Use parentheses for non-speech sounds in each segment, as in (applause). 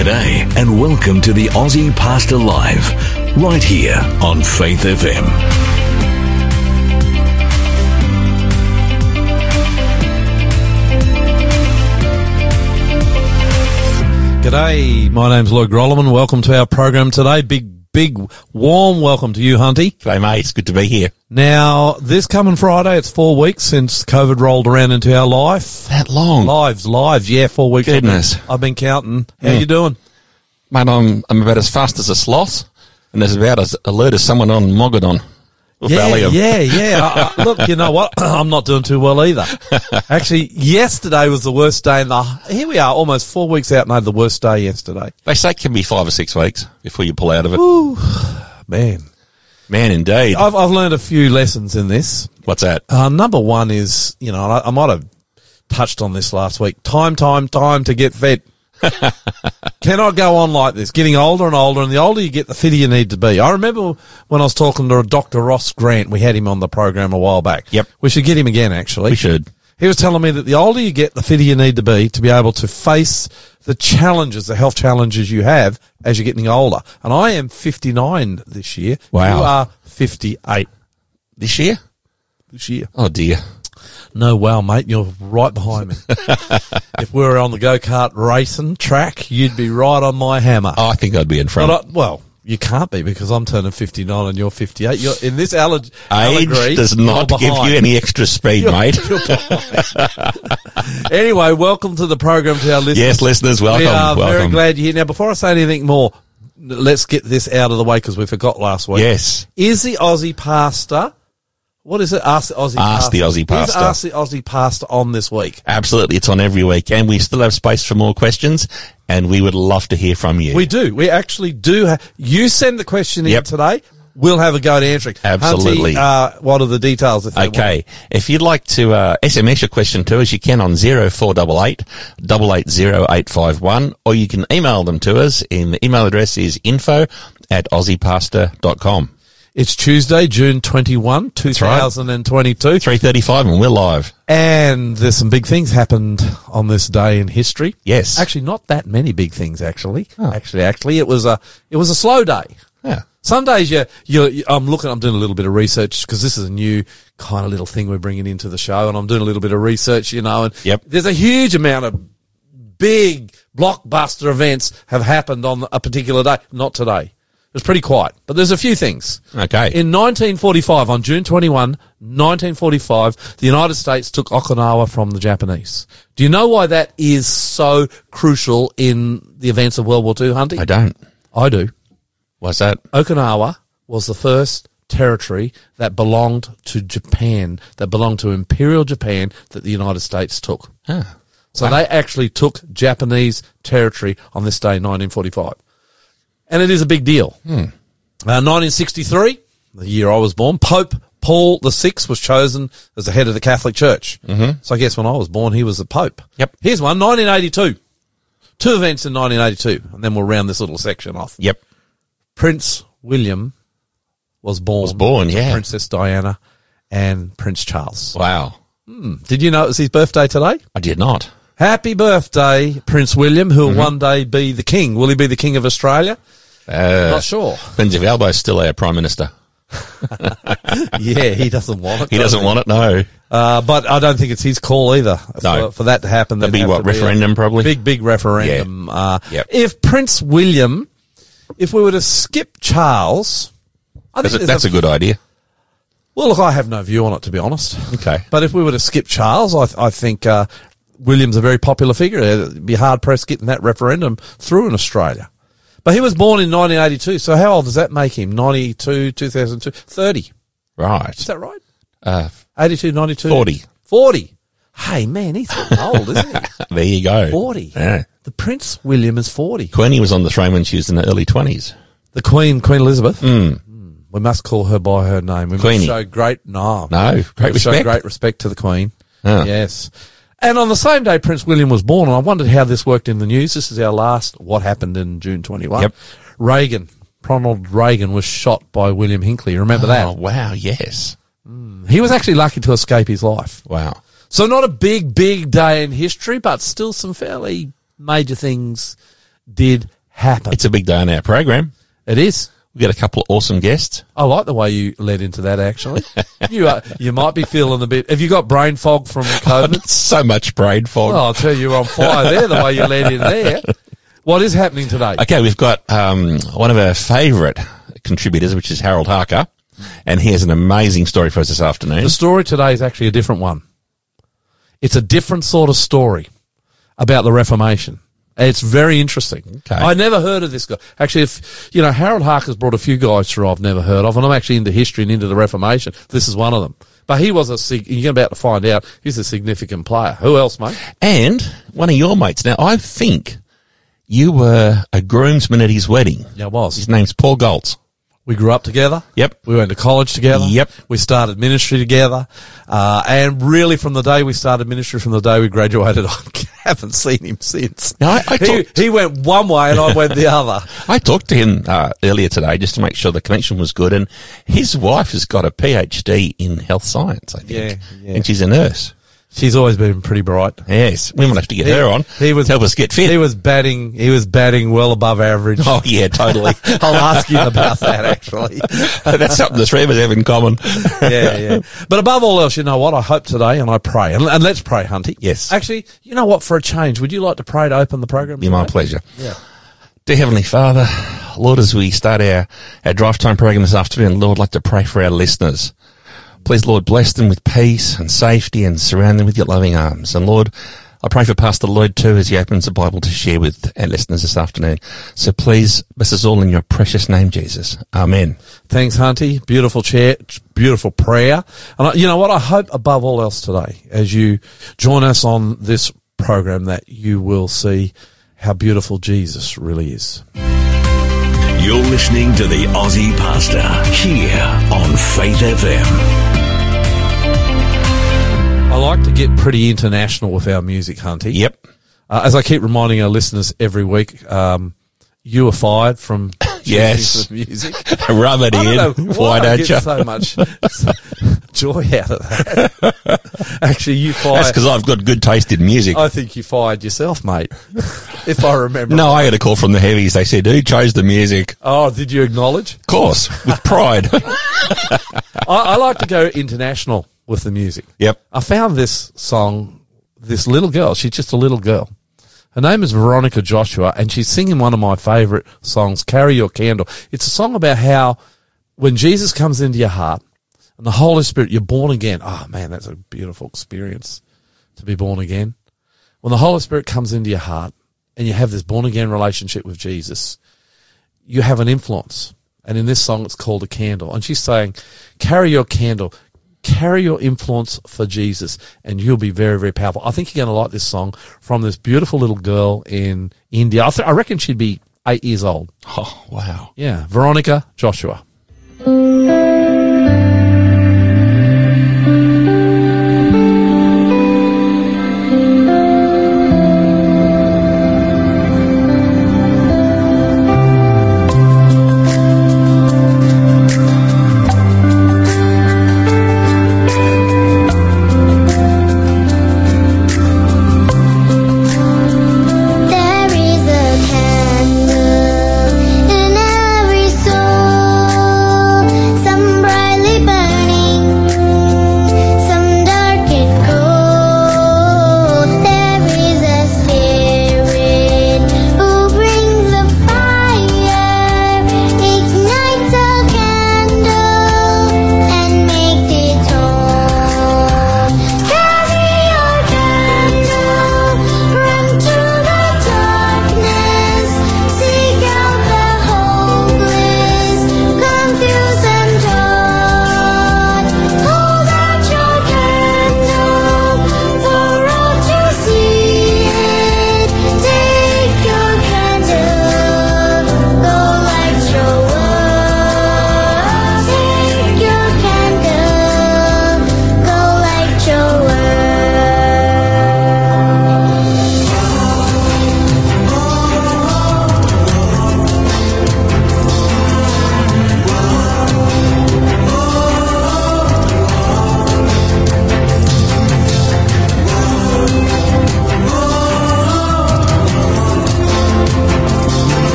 G'day and welcome to the Aussie Pastor Live, right here on Faith FM. G'day, my name's Lloyd Grolleman. Welcome to our program today. Big, big, warm welcome to you, Hunty. G'day, mate. It's good to be here. Now, this coming Friday, it's four weeks since COVID rolled around into our life. That long. Lives, lives, yeah, four weeks. Goodness. I've been, I've been counting. How you doing? Mate, I'm, I'm about as fast as a sloth and as about as alert as someone on Mogadon. Yeah, Valium. yeah, yeah. I, I- look, you know what? (clears throat) I'm not doing too well either. (laughs) Actually, yesterday was the worst day in the, here we are, almost four weeks out and I had the worst day yesterday. They say it can be five or six weeks before you pull out of it. Ooh, Man. Man, indeed. I've, I've learned a few lessons in this. What's that? Uh, number one is, you know, I, I might have touched on this last week. Time, time, time to get fit. (laughs) Cannot go on like this. Getting older and older, and the older you get, the fitter you need to be. I remember when I was talking to Dr. Ross Grant. We had him on the program a while back. Yep. We should get him again, actually. We should. He was telling me that the older you get, the fitter you need to be to be able to face the challenges, the health challenges you have as you're getting older. And I am 59 this year. Wow. You are 58 This year? this year. Oh, dear. No, wow, mate, you're right behind me. (laughs) if we were on the go kart racing track, you'd be right on my hammer. Oh, I think I'd be in front. I, well, you can't be because I'm turning 59 and you're 58. You're in this alleg- Age allegory. does not give you any extra speed, You're- mate. you're (laughs) anyway, welcome to the program to our listeners. Yes, listeners, welcome. We are very glad you're here. Now, before I say anything more, let's get this out of the way because we forgot last week. Yes. Is the Aussie pastor? What is it? Ask the Aussie Ask pastor. the Aussie. Ask the Aussie pastor on this week. Absolutely. It's on every week. And we still have space for more questions. And we would love to hear from you. We do. We actually do. Ha- you send the question in today. We'll have a go at answering. Absolutely. Hunty, uh, what are the details? If? Okay. If you'd like to uh, SMS your question to us, you can on 0488 880851, or you can email them to us. In the email address is info at aussiepastor.com. It's Tuesday, June 21, right. 2022. 335 and we're live. And there's some big things happened on this day in history. Yes. Actually, not that many big things, actually. Oh. Actually, actually, it was a, it was a slow day. Yeah. Some days you, you, you- I'm looking, I'm doing a little bit of research because this is a new kind of little thing we're bringing into the show and I'm doing a little bit of research, you know, and Yep. there's a huge amount of big blockbuster events have happened on a particular day. Not today. It was pretty quiet, but there's a few things. Okay. In 1945, on June 21, 1945, the United States took Okinawa from the Japanese. Do you know why that is so crucial in the events of World War II, Hunty? I don't. I do. What's that? Okinawa was the first territory that belonged to Japan, that belonged to Imperial Japan that the United States took. Ah. So they actually took Japanese territory on this day, 1945. And it is a big deal. Uh, 1963, the year I was born, Pope Paul VI was chosen as the head of the Catholic Church. Mm-hmm. So I guess when I was born, he was the Pope. Yep. Here's one, 1982. Two events in 1982, and then we'll round this little section off. Yep. Prince William was born. Was born, yeah. Princess Diana and Prince Charles. Wow. Did you know it was his birthday today? I did not. Happy birthday, Prince William, who will one day be the king. Will he be the king of Australia? Uh, Not sure. Depends if is still our prime minister. (laughs) yeah, he doesn't want it. He does doesn't want it, no. Uh, but I don't think it's his call either. No. For, for that to happen, That'd be what, referendum probably? Big, big referendum. Uh, Yep. If Prince William, if we were to skip Charles, I think That's a, a good idea. Well, look, I have no view on it to be honest. Okay. But if we were to skip Charles, I, th- I think uh, William's a very popular figure. It'd be hard pressed getting that referendum through in Australia. But he was born in 1982, so how old does that make him? 92, 2002, 30. Right. Is that right? Uh, 82, 92? 40. 40. Hey, man, he's (laughs) old, isn't he? There you go. 40. Yeah. The Prince William is 40. Queenie was on the throne when she was in the early 20s. The Queen, Queen Elizabeth. Mm. We must call her by her name. We Queenie. must show great, no. No, great We show respect. great respect to the Queen. Ah. Yes. And on the same day Prince William was born, and I wondered how this worked in the news. This is our last what happened in June 21. Yep. Reagan, Ronald Reagan was shot by William Hinckley. Remember that? Oh, that? wow. Yes. Hmm. He was actually lucky to escape his life. Wow. So not a big, big day in history, but still some fairly major things did happen. It's a big day on our program. it is. We got a couple of awesome guests. I like the way you led into that. Actually, (laughs) you are, you might be feeling a bit. Have you got brain fog from (laughs) COVID? So much brain fog. Oh, I'll tell you, you're on fire there. The way you led in there. What is happening today? Okay, we've got um, one of our favourite contributors, which is Harold Harker, and he has an amazing story for us this afternoon. The story today is actually a different one. It's a different sort of story about the Reformation. It's very interesting. Okay. I never heard of this guy. Actually, if, you know, Harold Harker's brought a few guys through I've never heard of, and I'm actually into history and into the Reformation. This is one of them. But he was a, you're about to find out, he's a significant player. Who else, mate? And one of your mates. Now, I think you were a groomsman at his wedding. Yeah, I was. His name's Paul Goltz. We grew up together. Yep. We went to college together. Yep. We started ministry together. Uh, and really from the day we started ministry, from the day we graduated, (laughs) I (laughs) haven't seen him since. Now, I- I he, talked- he went one way and I (laughs) went the other. I talked to him uh, earlier today just to make sure the connection was good, and his wife has got a PhD in health science, I think, Yeah, yeah. and she's a nurse. She's always been pretty bright. Yes, we might have to get He- her on. he was- help us get fit. He was batting, he was batting well above average. oh yeah, totally. (laughs) I'll ask you about that actually. (laughs) That's something the three of us have in common. yeah, yeah. But above all else, you know what? I hope today, and I pray, and, and let's pray, Hunty. Yes. Actually, you know what? For a change, would you like to pray to open the program? Be my pleasure. Yeah. Dear Heavenly Father, Lord, as we start our, our drive time program this afternoon, Lord, I'd like to pray for our listeners. Please, Lord, bless them with peace and safety and surround them with your loving arms. And Lord, I pray for Pastor Lloyd too as he opens the Bible to share with our listeners this afternoon. So please bless us all in your precious name, Jesus. Amen. Thanks, Hunty. Beautiful chair, beautiful prayer. And I, you know what? I hope above all else today, as you join us on this program, that you will see how beautiful Jesus really is. You're listening to the Aussie Pastor here on Faith FM. Like to get pretty international with our music, Hunty. Yep. Uh, as I keep reminding our listeners every week, um, you were fired from (laughs) Yes. music. (laughs) Rub it in. know Why I don't get you? so much (laughs) joy out of that. Actually, you That's fired. because I've got good taste in music. I think you fired yourself, mate. if I remember. no, I got a call from the heavies. They said, who chose the music? Oh, did you acknowledge? Of course, with pride. I, I like to go international with the music. yep. I found this song, this little girl, she's just a little girl. Her name is Veronica Joshua, and she's singing one of my favorite songs, Carry Your Candle. It's a song about how when Jesus comes into your heart and the Holy Spirit, you're born again. Oh man, that's a beautiful experience to be born again. When the Holy Spirit comes into your heart and you have this born again relationship with Jesus, you have an influence. And in this song, it's called a candle. And she's saying, carry your candle, carry your influence for Jesus, and you'll be very, very powerful. I think you're going to like this song from this beautiful little girl in India. I, th- I reckon she'd be eight years old. Oh, wow. Yeah, Veronica Joshua.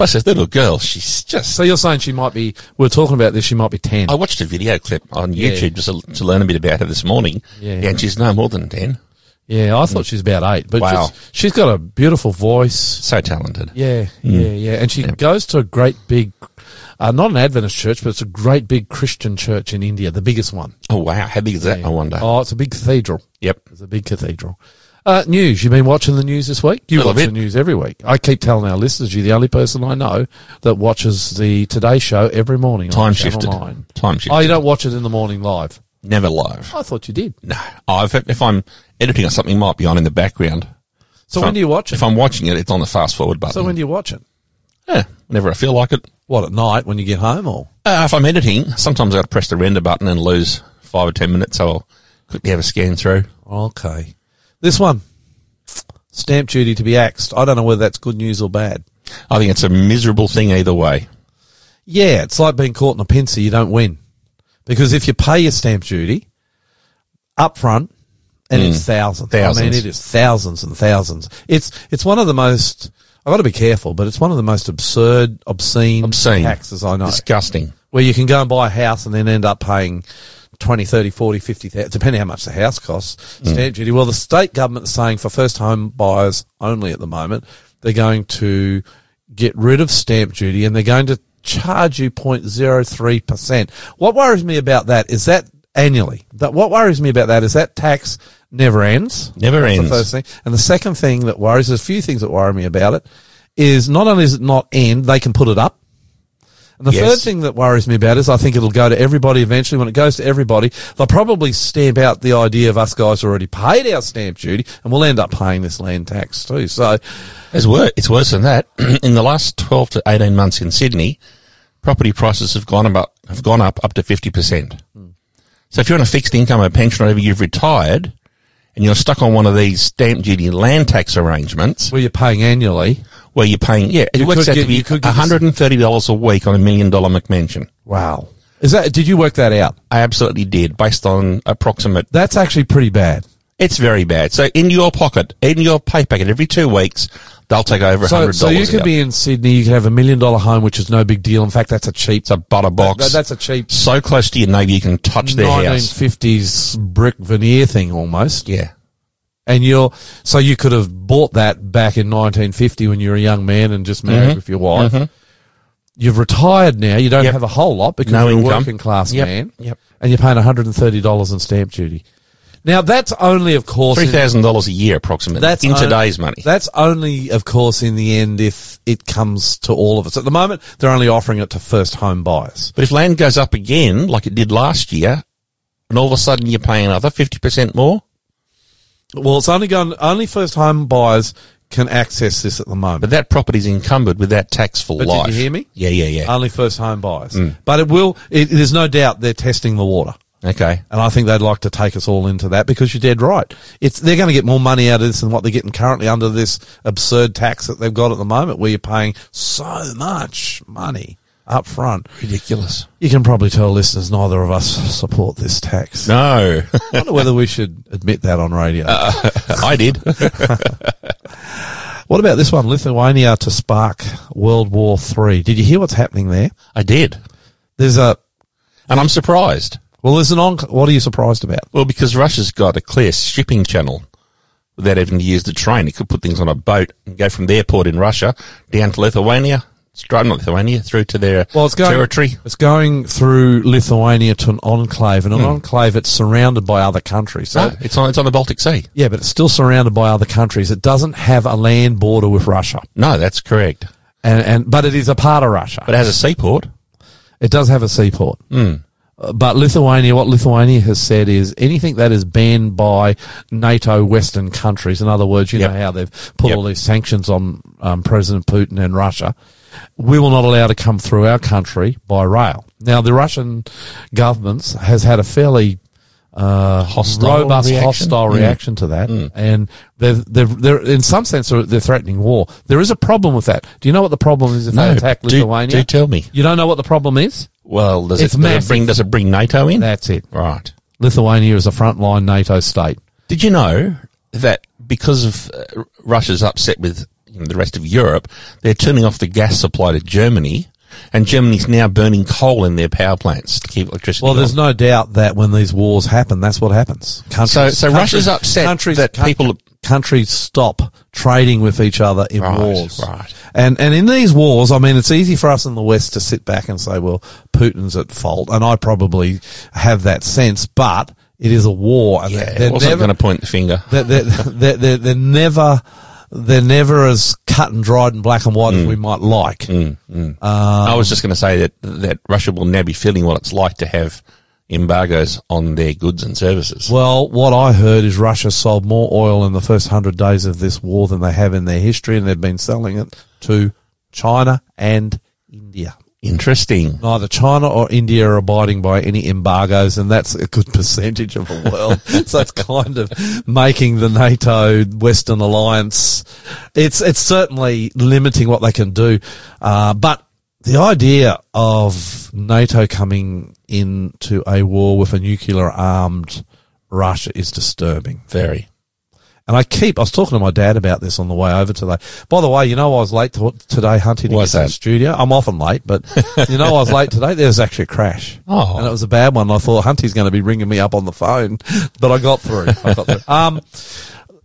Plus, this little girl, she's just. So you're saying she might be? We're talking about this. She might be ten. I watched a video clip on Yeah. YouTube just to, to learn a bit about her this morning. Yeah. and she's no more than 10. Yeah, I thought she's about eight, but Wow. she's, she's got a beautiful voice. So talented. Yeah, yeah, yeah, and she goes to a great big, uh, not an Adventist church, but it's a great big Christian church in India, the biggest one. Oh, wow. How big is that, I wonder? Oh, it's a big cathedral. Yep. It's a big cathedral. Uh, news. You've been watching the news this week? You watch bit. the news every week. I keep telling our listeners you're the only person I know that watches the Today Show every morning. on Time shifted. 9. Time shifted. Oh, you don't watch it in the morning live? Never live. I thought you did. No. Oh, if, I'm editing or something, might be on in the background. So If when I'm- do you watch it? If I'm watching it, it's on the fast forward button. So when do you watch it? yeah, whenever I feel like it. What, at night when you get home or? Uh, if I'm editing, sometimes I've got to press the render button and lose five or ten minutes, so I'll quickly have a scan through. Okay. This one. Stamp duty to be axed. I don't know whether that's good news or bad. I think it's a miserable thing either way. Yeah, it's like being caught in a pincer. You don't win. Because if you pay your stamp duty up front, and it's thousands. thousands. I mean, it is thousands and thousands. It's, it's one of the most, I've got to be careful, but it's one of the most absurd, obscene, Obscene. taxes I know. Disgusting. where you can go and buy a house and then end up paying 20, 30, 40, 50,000, depending how much the house costs, mm. stamp duty. Well, the state government is saying for first home buyers only at the moment, they're going to get rid of stamp duty and they're going to charge you 0.03%. What worries me about that is that annually, that what worries me about that is that tax never ends. Never That's ends. The first thing. And the second thing that worries, there's a few things that worry me about it, is not only does it not end, they can put it up. And the Yes. third thing that worries me about is I think it'll go to everybody eventually. When it goes to everybody, they'll probably stamp out the idea of us guys already paid our stamp duty and we'll end up paying this land tax too. So, It's worse, it's worse than that. (clears throat) in the last 12 to 18 months in Sydney, property prices have gone up, have gone up up to 50%. So if you're on a fixed income or pension or whatever, you've retired and you're stuck on one of these stamp duty land tax arrangements where you're paying annually. Where you're paying, yeah, it You works out get- to be you could get this- $130 a week on a million dollar McMansion. Wow. Is that, did you work that out? I absolutely did based on approximate That's actually pretty bad. It's very bad. So in your pocket, in your pay packet, every two weeks, they'll take over So, hundred so dollars. you could be in Sydney, you could have a million dollar home, which is no big deal. In fact, that's a cheap, it's a butter box. that- that's a cheap so close to your neighbour you can touch their house. 1950s brick veneer thing almost. Yeah, And you're, so you could have bought that back in 1950 when you were a young man and just married Mm-hmm. with your wife. You've retired now. You don't Yep. have a whole lot because No you're income. a working class Yep. man. Yep. And you're paying $130 in stamp duty. Now that's only, of course, three thousand dollars a year approximately. that's in on- today's money. That's only, of course, in the end if it comes to all of us. At the moment, they're only offering it to first home buyers. but if land goes up again, like it did last year, and all of a sudden you're paying another fifty percent more, Well, it's only going, only first home buyers can access this at the moment. but that property's encumbered with that tax for But did you life. hear me? Yeah, yeah, yeah. Only first home buyers. Mm. But it will, it, there's no doubt they're testing the water. okay. And I think they'd like to take us all into that because you're dead right. It's, they're going to get more money out of this than what they're getting currently under this absurd tax that they've got at the moment where you're paying so much money up front. Ridiculous. You can probably tell listeners neither of us support this tax. No, I wonder whether we should admit that on radio. Uh, I did. (laughs) what about this one? Lithuania to spark World War Three. Did you hear what's happening there? I did, There's a, and I'm surprised. well, there's an on, what are you surprised about? Well, because Russia's got a clear shipping channel without having to use the train. It could put things on a boat and go from their port in Russia down to Lithuania, straight not Lithuania, through to their Well, it's going, territory. It's going through Lithuania to an enclave, and an enclave it's surrounded by other countries. So Ah, it's on it's on the Baltic Sea. yeah, but it's still surrounded by other countries. It doesn't have a land border with Russia, No, that's correct. and and but it is a part of Russia. But it has a seaport. It does have a seaport. Hmm. Uh, But Lithuania, what Lithuania has said is anything that is banned by NATO Western countries, in other words, you Yep. know how they've put Yep. all these sanctions on um, President Putin and Russia, we will not allow to come through our country by rail. Now, the Russian government has had a fairly uh, Hostile robust, reaction? hostile Mm. reaction to that, and they're, they're, they're, in some sense, they're they're threatening war. There is a problem with that. Do you know what the problem is if they attack do, Lithuania? do tell me. You don't know what the problem is? Well, does It's it, does it bring does it bring NATO in? That's it. Right. Lithuania is a frontline NATO state. Did you know that because of uh, Russia's upset with the rest of Europe, they're turning off the gas supply to Germany, and Germany's now burning coal in their power plants to keep electricity. Well, there's no doubt that when these wars happen, that's what happens. Countries, So- so Russia's upset countries, that people- countries stop trading with each other in Right, wars. right. And and in these wars, I mean, it's easy for us in the West to sit back and say, "Well, Putin's at fault," and I probably have that sense, but it is a war, and yeah, they're, they're wasn't going to point the finger. they're, they're, (laughs) they're never. They're never as cut and dried and black and white Mm. as we might like. Mm, mm. Um, I was just going to say that that Russia will now be feeling what it's like to have embargoes on their goods and services. Well, what I heard is Russia sold more oil in the first hundred days of this war than they have in their history, and they've been selling it to China and India. Interesting. Neither China or India are abiding by any embargoes, and that's a good (laughs) percentage of the world. (laughs) so it's kind of making the NATO Western alliance. It's it's certainly limiting what they can do, uh, but the idea of NATO coming into a war with a nuclear armed Russia is disturbing. Very. And I keep, I was talking to my dad about this on the way over today. By the way, you know, I was late to, today hunting to the studio. I'm often late, but (laughs) you know, I was late today. There was actually a crash. Oh. And it was a bad one. I thought Hunty's going to be ringing me up on the phone, (laughs) but I got through. I got through. (laughs) Um,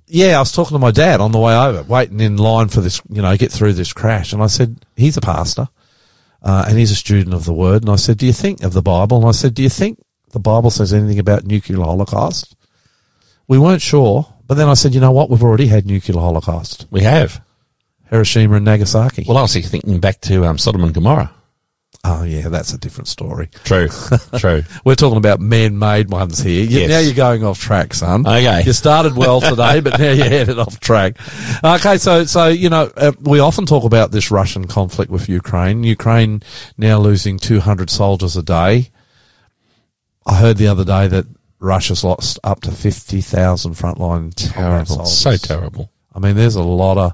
yeah, I was talking to my dad on the way over, waiting in line for this, you know, get through this crash. And I said, he's a pastor, uh, and he's a student of the word. And I said, do you think of the Bible? And I said, do you think the Bible says anything about nuclear holocaust? We weren't sure, but then I said, you know what? We've already had nuclear holocaust. We have. Hiroshima and Nagasaki. Well, I was thinking back to um, Sodom and Gomorrah. oh yeah, that's a different story. True. (laughs) True. We're talking about man-made ones here. You, Yes. Now you're going off track, son. Okay. You started well today, but now you're (laughs) headed off track. Okay, so so you know uh, we often talk about this Russian conflict with Ukraine. Ukraine now losing 200 soldiers a day. I heard the other day that Russia's lost up to 50,000 frontline Terrible. So terrible. I mean, there's a lot of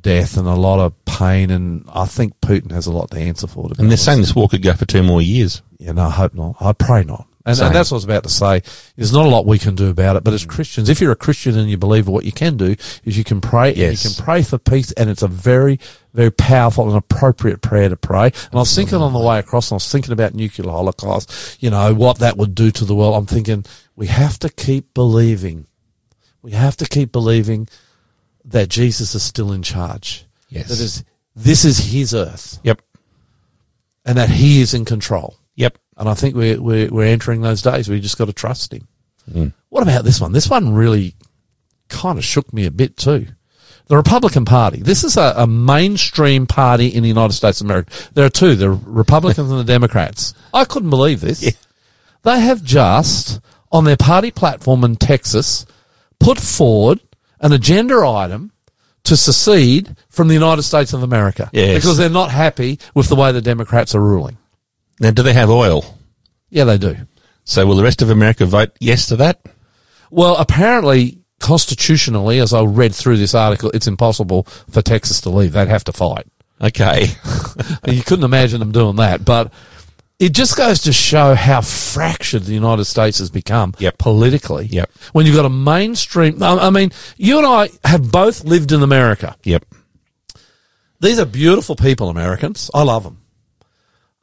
death and a lot of pain, and I think Putin has a lot to answer for. To And they're honest. saying this war could go for two more years. Yeah, no, I hope not. I pray not. And, and that's what I was about to say. There's not a lot we can do about it, but as mm. Christians, if you're a Christian and you believe, what you can do is you can pray and Yes. you can pray for peace, and it's a very, very powerful and appropriate prayer to pray. And I was thinking on the way across, and I was thinking about nuclear holocaust, you know, what that would do to the world. I'm thinking we have to keep believing. We have to keep believing that Jesus is still in charge. Yes. That is, this is his earth Yep. and that he is in control. Yep. And I think we're, we're, we're entering those days. We just got to trust him. Mm. What about this one? This one really kind of shook me a bit too. The Republican Party. This is a, a mainstream party in the United States of America. There are two, the Republicans and the Democrats. I couldn't believe this. Yeah. They have just, on their party platform in Texas, put forward an agenda item to secede from the United States of America. Yes. Because they're not happy with the way the Democrats are ruling. Now, do they have oil? Yeah, they do. So will the rest of America vote yes to that? Well, apparently, constitutionally, as I read through this article, it's impossible for Texas to leave. They'd have to fight. Okay. (laughs) you couldn't imagine them doing that. But it just goes to show how fractured the United States has become Yep. politically. Yep. When you've got a mainstream, I I mean, you and I have both lived in America. yep. These are beautiful people, Americans. I love them.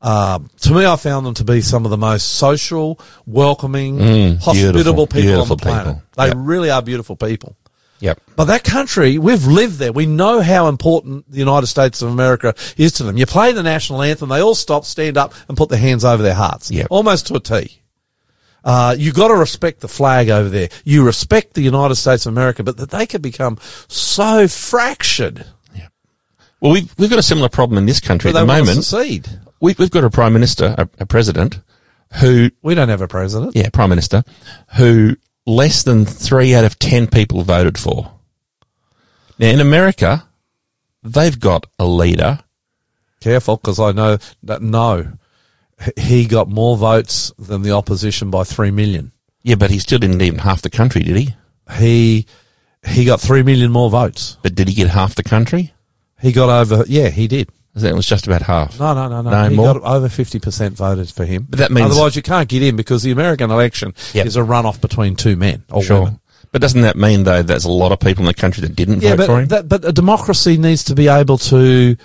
Um, to me, I found them to be some of the most social, welcoming, hospitable beautiful, people beautiful on the planet. people. They Yep. really are beautiful people. Yep. But that country, we've lived there. We know how important the United States of America is to them. You play the national anthem, they all stop, stand up, and put their hands over their hearts. Yep. Almost to a T. Uh, you got to respect the flag over there. You respect the United States of America, but that they could become so fractured Well, we've, we've got a similar problem in this country that at the moment. secede. We've, we've got a prime minister, a, a president, who, We don't have a president. yeah, prime minister, who less than three out of ten people voted for. Now, in America, they've got a leader. Careful, because I know that no, he got more votes than the opposition by three million. Yeah, but he still didn't even half the country, did he? He he got three million more votes. But did he get half the country? He got over. Yeah, he did. That was just about half. No, no, no, no. No he more? got over fifty percent voted for him. But that means- otherwise you can't get in because the American election Yep. is a runoff between two men or Sure. women. But doesn't that mean though there's a lot of people in the country that didn't Yeah, vote for him? but, that, but a democracy needs to be able to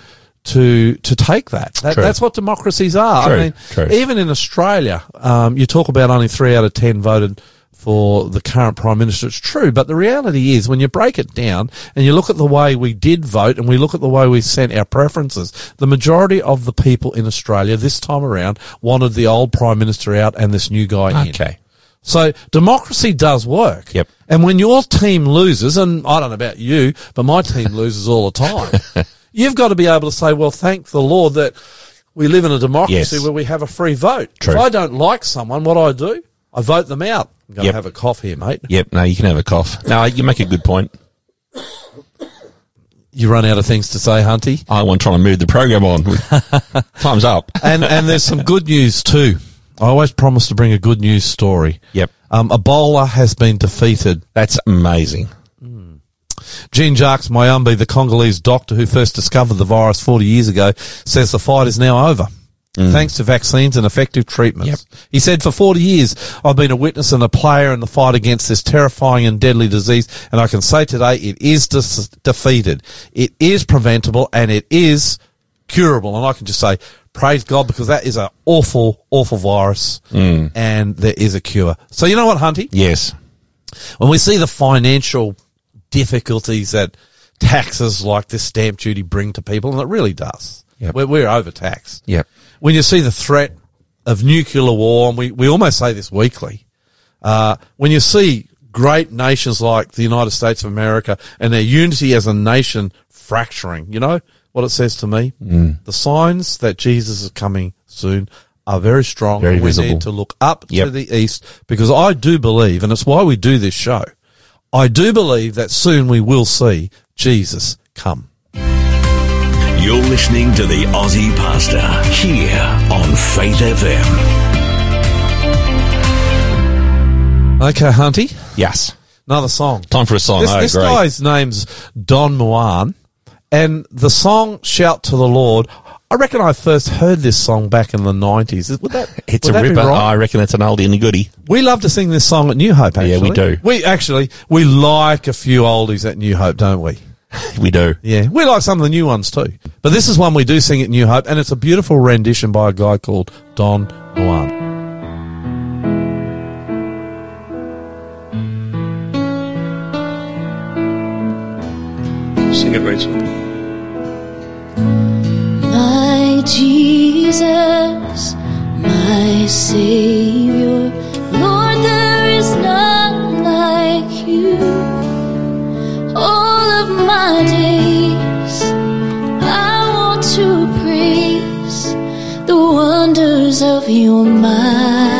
to to take that. that that's what democracies are. True, I mean, true. even in Australia, um, you talk about only three out of ten voted for the current prime minister. It's true, but the reality is when you break it down and you look at the way we did vote and we look at the way we sent our preferences, the majority of the people in Australia this time around wanted the old prime minister out and this new guy in. okay. So democracy does work. Yep. And when your team loses, and I don't know about you, but my team loses all the time, (laughs) you've got to be able to say, well, thank the Lord that we live in a democracy Yes. where we have a free vote. True. If I don't like someone, what do I do? I vote them out. I'm going Yep. to have a cough here, mate. Yep. No, you can have a cough. No, you make a good point. You run out of things to say, Hunty. I want trying to move the program on. (laughs) Time's up. And, and there's some good news too. I always promise to bring a good news story. Yep. Um, Ebola has been defeated That's amazing. Jean Jacques Muyembe, the Congolese doctor who first discovered the virus 40 years ago, says the fight is now over. Mm. Thanks to vaccines and effective treatments. He said, for 40 years, I've been a witness and a player in the fight against this terrifying and deadly disease. And I can say today it is dis- defeated. It is preventable and it is curable. And I can just say, praise God, because that is an awful, awful virus. Mm. And there is a cure. So you know what, Hunty? Yes. when we see the financial difficulties that taxes like this stamp duty bring to people, and it really does, Yep. we're, we're overtaxed. Yep. When you see the threat of nuclear war, and we, we almost say this weekly, uh, when you see great nations like the United States of America and their unity as a nation fracturing, you know what it says to me? Mm. The signs that Jesus is coming soon are very strong. Very we visible. need to look up to the east because I do believe, and it's why we do this show, I do believe that soon we will see Jesus come. You're listening to the Aussie Pastor here on Faith FM. Okay, Hunty, Yes. another song. Time for a song. This, oh, this guy's name's Don Moen, and the song "Shout to the Lord." I reckon I first heard this song back in the nineties. Would that? (laughs) It's would a that be ripper. right? I reckon it's an oldie and a goodie. We love to sing this song at New Hope. Actually, Yeah, we do. We actually we like a few oldies at New Hope, don't we? (laughs) We do. Yeah, we like some of the new ones too. But this is one we do sing at New Hope, and it's a beautiful rendition by a guy called Don Moen. Sing it, Rachel. My Jesus, my Savior, of your mighty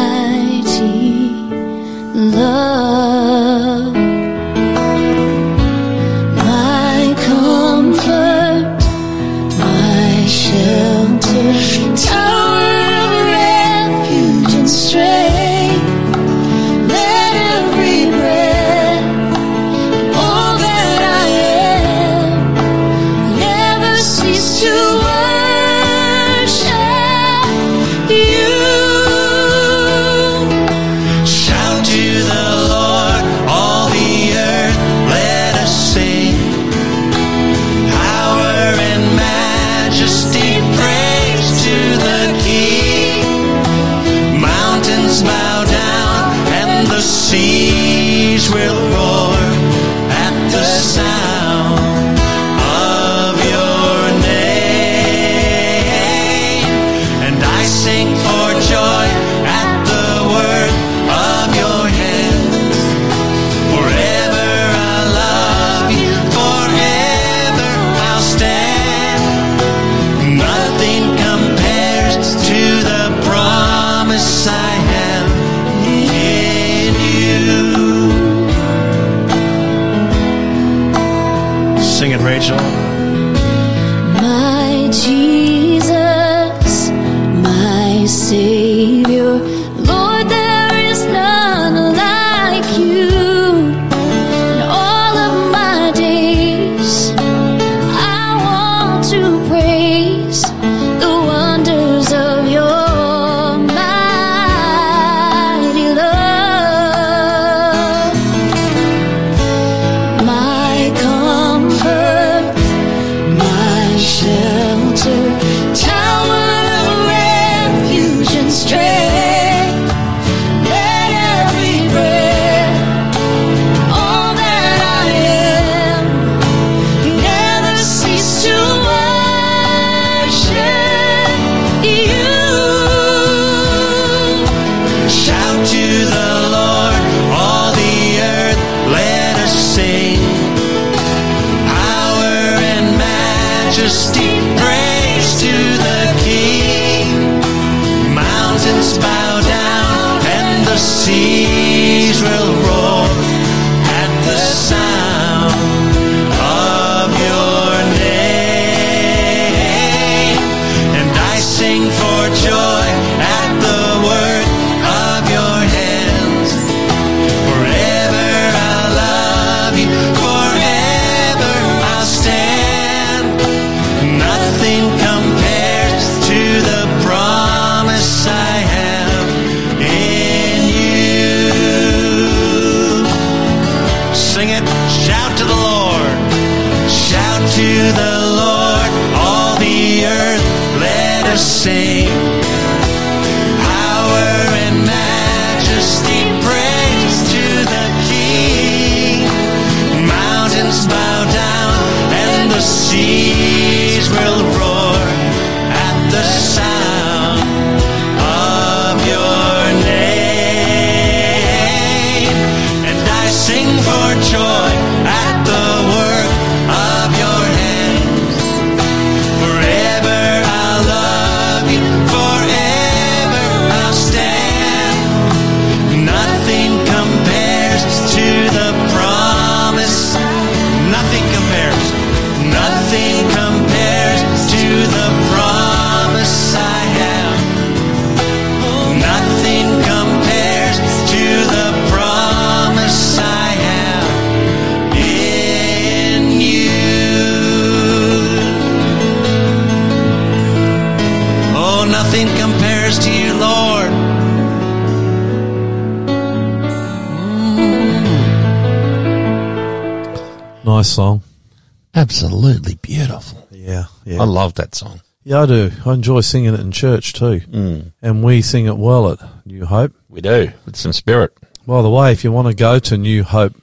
Yeah. I love that song. yeah, I do. I enjoy singing it in church too. Mm. And we sing it well at New Hope. We do with some spirit. By the way, if you want to go to New Hope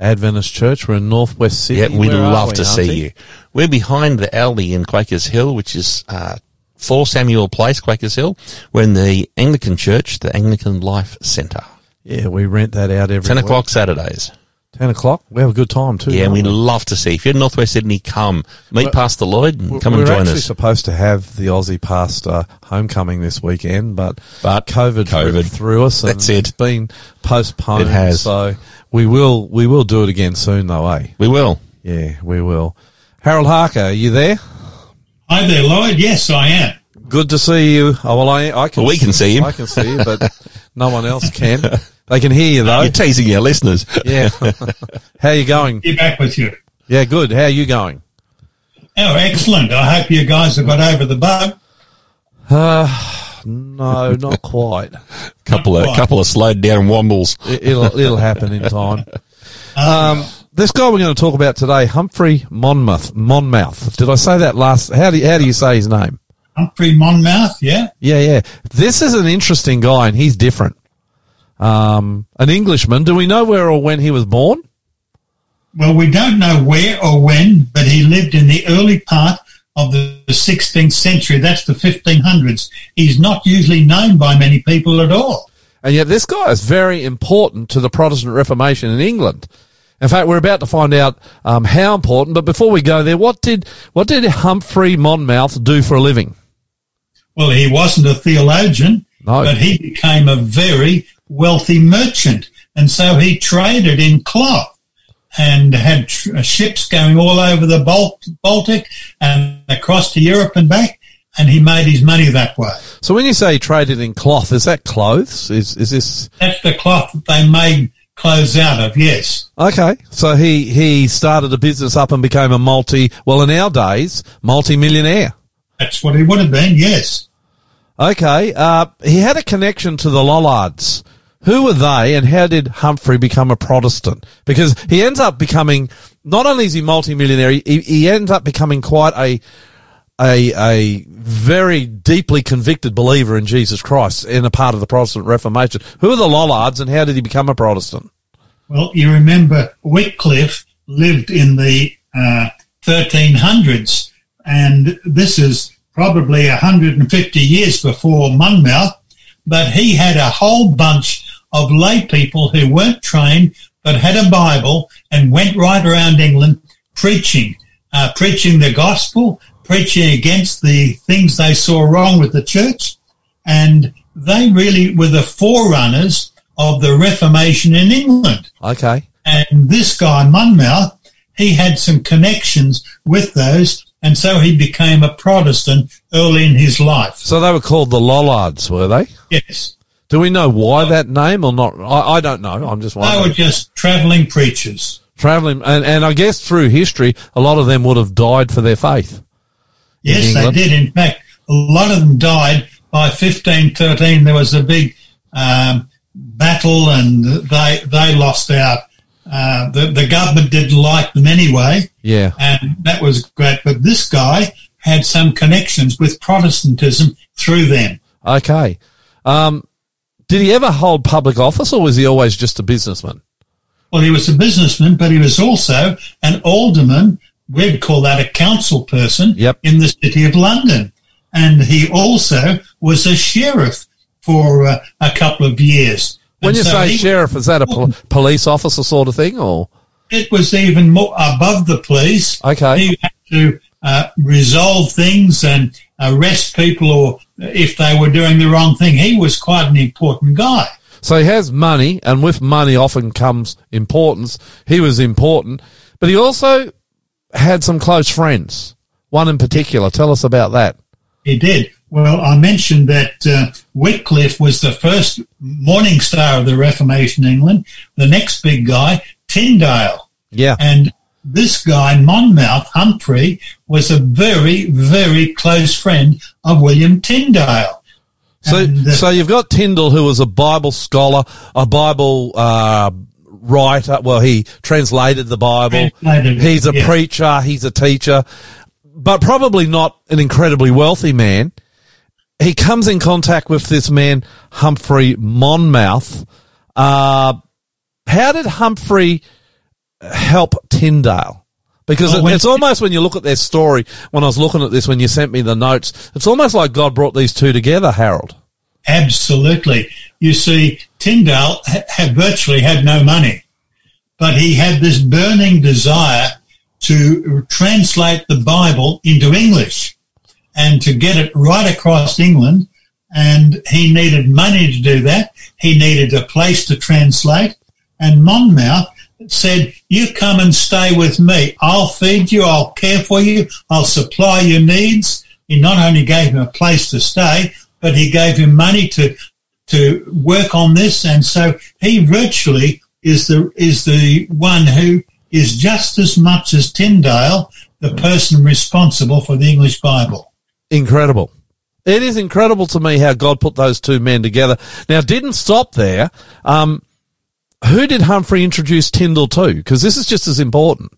Adventist Church, we're in Northwest Sydney. Yeah, we'd Where love we, to Hunty? see you. We're behind the Aldi in Quakers Hill, which is uh, 4 Samuel Place, Quakers Hill. We're in the Anglican Church, the Anglican Life Centre. Yeah, we rent that out every 10 week. o'clock Saturdays. Ten o'clock. We have a good time too. Yeah, we'd we? love to see. If you're in Northwest Sydney, come. Meet Pastor Lloyd and come we're and join actually us. supposed to have the Aussie Pastor homecoming this weekend, but But COVID, COVID. ripped through us. And That's it. It's been postponed. It has. So we will we will do it again soon, though. Eh? We will. Yeah, we will. Harold Harker, are you there? Hi there, Lloyd. Yes, I am. Good to see you. Oh well, I I can Well, we can see him. I can see you, but no one else can. (laughs) They can hear you though. You're teasing our listeners. Yeah. (laughs) How you going? Be back with you. Yeah, good. How are you going? Oh, excellent. I hope you guys have got over the bug. No, not quite. (laughs) couple of Right. couple of slowed down wombles. It, it'll it'll happen in time. (laughs) Um, this guy we're going to talk about today, Humphrey Monmouth. Monmouth. Did I say that last? How do you, how do you say his name? Humphrey Monmouth, yeah? Yeah, yeah. This is an interesting guy, and he's different. Um, an Englishman. Do we know where or when he was born? Well, we don't know where or when, but he lived in the early part of the 16th century. That's the 1500s. He's not usually known by many people at all. And yet, this guy is very important to the Protestant Reformation in England. In fact, we're about to find out um, how important. But before we go there, what did what did Humphrey Monmouth do for a living? Well, he wasn't a theologian, No. but he became a very wealthy merchant. And so he traded in cloth and had tr- uh, ships going all over the Balt- Baltic and across to Europe and back. And he made his money that way. So when you say he traded in cloth, is that clothes? Is is this That's the cloth that they made clothes out of, yes. okay? So he he started a business up and became a multi. Well, in our days, multi-millionaire. That's what he would have been, yes. Okay. Uh, he had a connection to the Lollards. Who were they, and how did Humphrey become a Protestant? Because he ends up becoming not only is he multi-millionaire, he, he ends up becoming quite a a a very deeply convicted believer in Jesus Christ in a part of the Protestant Reformation. Who are the Lollards, and how did he become a Protestant? Well, you remember Wycliffe lived in the uh, 1300s, and this is probably 150 years before Monmouth, but he had a whole bunch of lay people who weren't trained but had a Bible and went right around England preaching, uh, preaching the gospel, preaching against the things they saw wrong with the church. And they really were the forerunners of the Reformation in England. Okay. And this guy, Monmouth, he had some connections with those. And so he became a Protestant early in his life. So they were called the Lollards, were they? Yes. Do we know why that name or not? I, I don't know. I'm just wondering. They were just traveling preachers. Traveling, and, and I guess through history, a lot of them would have died for their faith. Yes, they did. In fact, a lot of them died by 1513. There was a big um, battle, and they they lost out. Uh, the the government didn't like them anyway, Yeah. and that was great. But this guy had some connections with Protestantism through them. Okay. Um, did he ever hold public office, or was he always just a businessman? Well, he was a businessman, but he was also an alderman. We'd call that a council person Yep. in the city of London. And he also was a sheriff for uh, a couple of years. When you so say he- sheriff, is that a pol- police officer sort of thing, or it was even more above the police. Okay. He had to uh, resolve things and arrest people or if they were doing the wrong thing. He was quite an important guy. so he has money, and with money often comes importance. He was important, but he also had some close friends. One in particular. Tell us about that. He did. Well, I mentioned that uh, Wycliffe was the first morning star of the Reformation in England. The next big guy, Tyndale. Yeah. And this guy, Monmouth Humphrey, was a very, very close friend of William Tyndale. So, And, uh, so you've got Tyndale, who was a Bible scholar, a Bible uh, writer. Well, he translated the Bible. Translated he's a yeah. preacher. He's a teacher, but probably not an incredibly wealthy man. He comes in contact with this man, Humphrey Monmouth. Uh, how did Humphrey help Tyndale? Because Well, it- it's almost when you look at their story, when I was looking at this, when you sent me the notes, it's almost like God brought these two together, Harold. Absolutely. You see, Tyndale had virtually had no money, but he had this burning desire to translate the Bible into English and to get it right across England. And he needed money to do that. He needed a place to translate. And Monmouth said, you come and stay with me. I'll feed you. I'll care for you. I'll supply your needs. He not only gave him a place to stay, but he gave him money to, to work on this. And so he virtually is the, is the one who is just as much as Tyndale, the person responsible for the English Bible. Incredible. It is incredible to me how God put those two men together. Now, didn't stop there. Um, who did Humphrey introduce Tyndale to? Because this is just as important.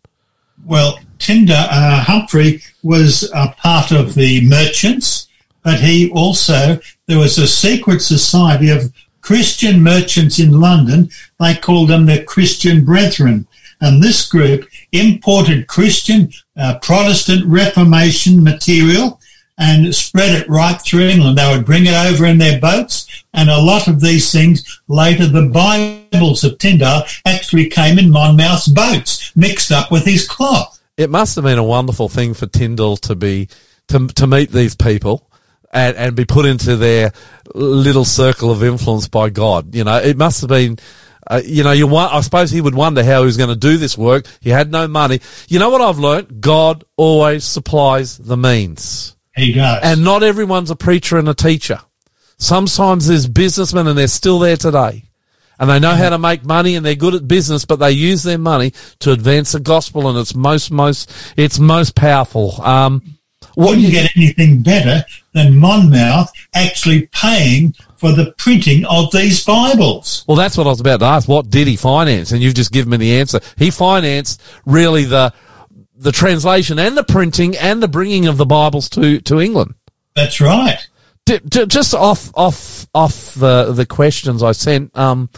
Well, Tyndale, uh, Humphrey was a part of the merchants, but he also, there was a secret society of Christian merchants in London. They called them the Christian Brethren. And this group imported Christian uh, Protestant Reformation material and spread it right through England. They would bring it over in their boats, and a lot of these things later, the Bibles of Tyndale actually came in Monmouth's boats, mixed up with his cloth. It must have been a wonderful thing for Tyndale to be to to meet these people and, and be put into their little circle of influence by God. You know, it must have been. Uh, you know, you want, I suppose he would wonder how he was going to do this work. He had no money. You know what I've learnt? God always supplies the means. He does. And not everyone's a preacher and a teacher. Sometimes there's businessmen and they're still there today. And they know how to make money and they're good at business, but they use their money to advance the gospel and it's most, most, it's most powerful. Um, what wouldn't you get anything better than Monmouth actually paying for the printing of these Bibles. well, that's what I was about to ask. What did he finance? And you've just given me the answer. He financed really the, the translation and the printing and the bringing of the Bibles to, to England. That's right. D- d- just off off off the the questions I sent. Um,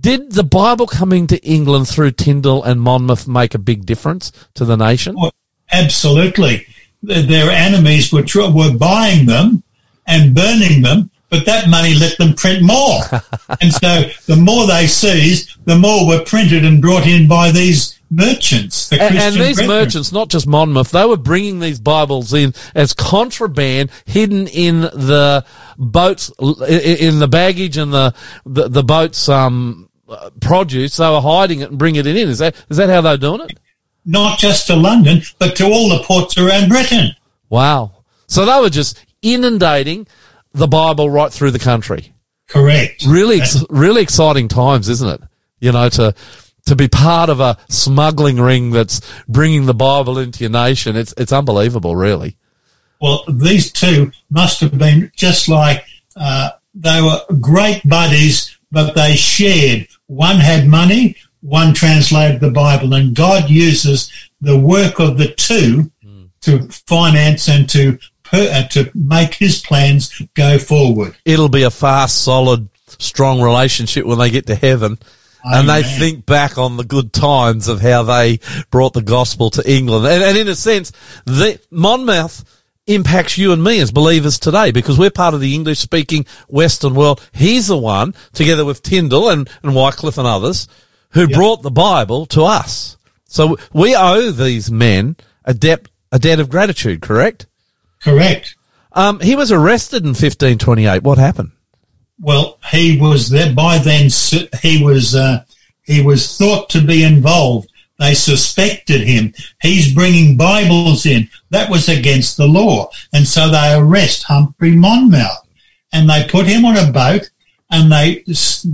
did the Bible coming to England through Tyndale and Monmouth make a big difference to the nation? Well, Absolutely. Their enemies were, were buying them and burning them, but that money let them print more. (laughs) and so the more they seized, the more were printed and brought in by these merchants. The And, and these brethren. merchants, not just Monmouth, they were bringing these Bibles in as contraband, hidden in the boats, in the baggage and the the, the boats' um, produce. They were hiding it and bringing it in. Is that is that how they're doing it? not just to London, but to all the ports around Britain. Wow! So they were just inundating the Bible right through the country. Correct. Really, really exciting times, isn't it? You know, to to be part of a smuggling ring that's bringing the Bible into your nation. It's it's unbelievable, really. Well, these two must have been just like uh, they were great buddies, but they shared. One had money, one translated the Bible, and God uses the work of the two to finance and to per, uh, to make His plans go forward. it'll be a fast, solid, strong relationship when they get to heaven. And they think back on the good times of how they brought the gospel to England. And, and in a sense, the Monmouth impacts you and me as believers today because we're part of the English speaking Western world. He's the one, together with Tyndale and, and Wycliffe and others, who brought the Bible to us. So we owe these men a debt, a debt of gratitude, correct? Correct. Um, he was arrested in 1528. What happened? Well, he was there by then. He was uh, he was thought to be involved. They suspected him. He's bringing Bibles in. That was against the law, and so they arrest Humphrey Monmouth, and they put him on a boat, and they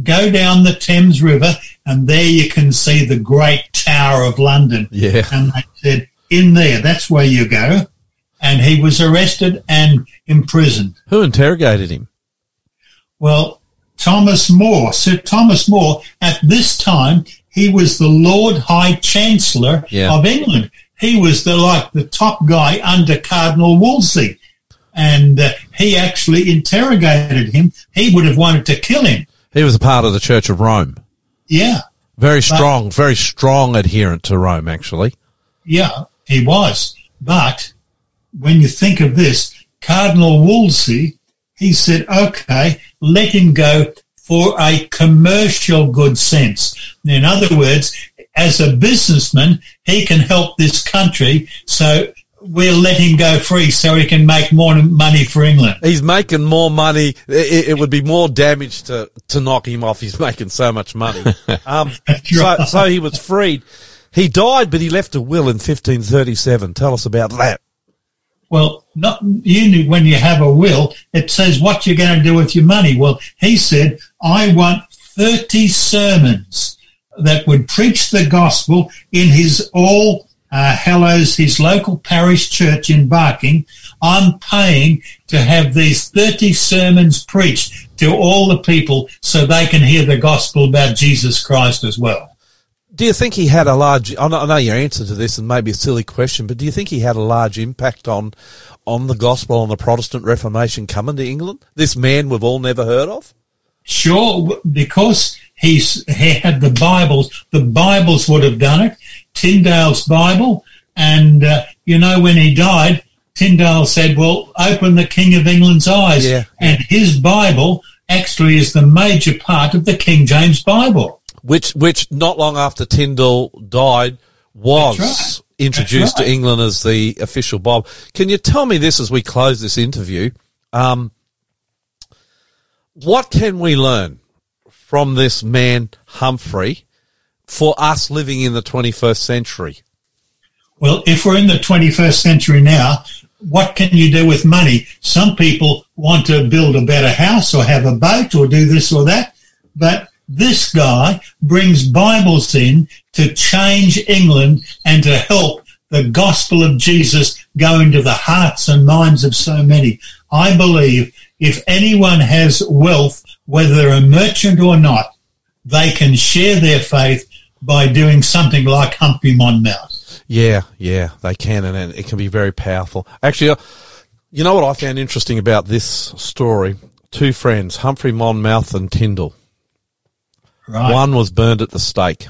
go down the Thames River, and there you can see the Great Tower of London. Yeah. and they said, "In there, that's where you go." And he was arrested and imprisoned. Who interrogated him? Well, Thomas More, Sir Thomas More, at this time, he was the Lord High Chancellor Yeah. of England. He was the like the top guy under Cardinal Wolsey, and uh, he actually interrogated him. He would have wanted to kill him. He was a part of the Church of Rome. Yeah, Very strong, very strong adherent to Rome, actually. yeah, he was. But when you think of this, Cardinal Wolsey, he said, "Okay, let him go." For a commercial good sense. In other words, as a businessman, he can help this country, so we'll let him go free so he can make more money for England. He's making more money. It, it would be more damage to, to knock him off. He's (laughs) making so much money. (laughs) Um, (laughs) so, so he was freed. He died, but he left a will in 1537. Tell us about that. Well, not you. When you have a will, it says what you're going to do with your money. Well, he said, "I want thirty sermons that would preach the gospel in his all uh, Hallows, his local parish church in Barking. I'm paying to have these thirty sermons preached to all the people so they can hear the gospel about Jesus Christ as well." Do you think he had a large? I know, I know your answer to this, and maybe a silly question, but do you think he had a large impact on on the gospel, on the Protestant Reformation coming to England? This man we've all never heard of. Sure, because he's, he had the Bibles, the Bibles would have done it. Tyndale's Bible. And, uh, you know, when he died, Tyndale said, well, open the King of England's eyes. Yeah. And his Bible actually is the major part of the King James Bible. Which which not long after Tyndale died was right. introduced right. to England as the official bob. Can you tell me this as we close this interview? Um, what can we learn from this man Humphrey for us living in the 21st century? Well, if we're in the 21st century now, what can you do with money? Some people want to build a better house or have a boat or do this or that, but this guy brings Bibles in to change England and to help the gospel of Jesus go into the hearts and minds of so many. I believe if anyone has wealth, whether they're a merchant or not, they can share their faith by doing something like Humphrey Monmouth. Yeah, yeah, they can, and it can be very powerful. Actually, uh, you know what I found interesting about this story? Two friends, Humphrey Monmouth and Tyndale. Right. One was burned at the stake.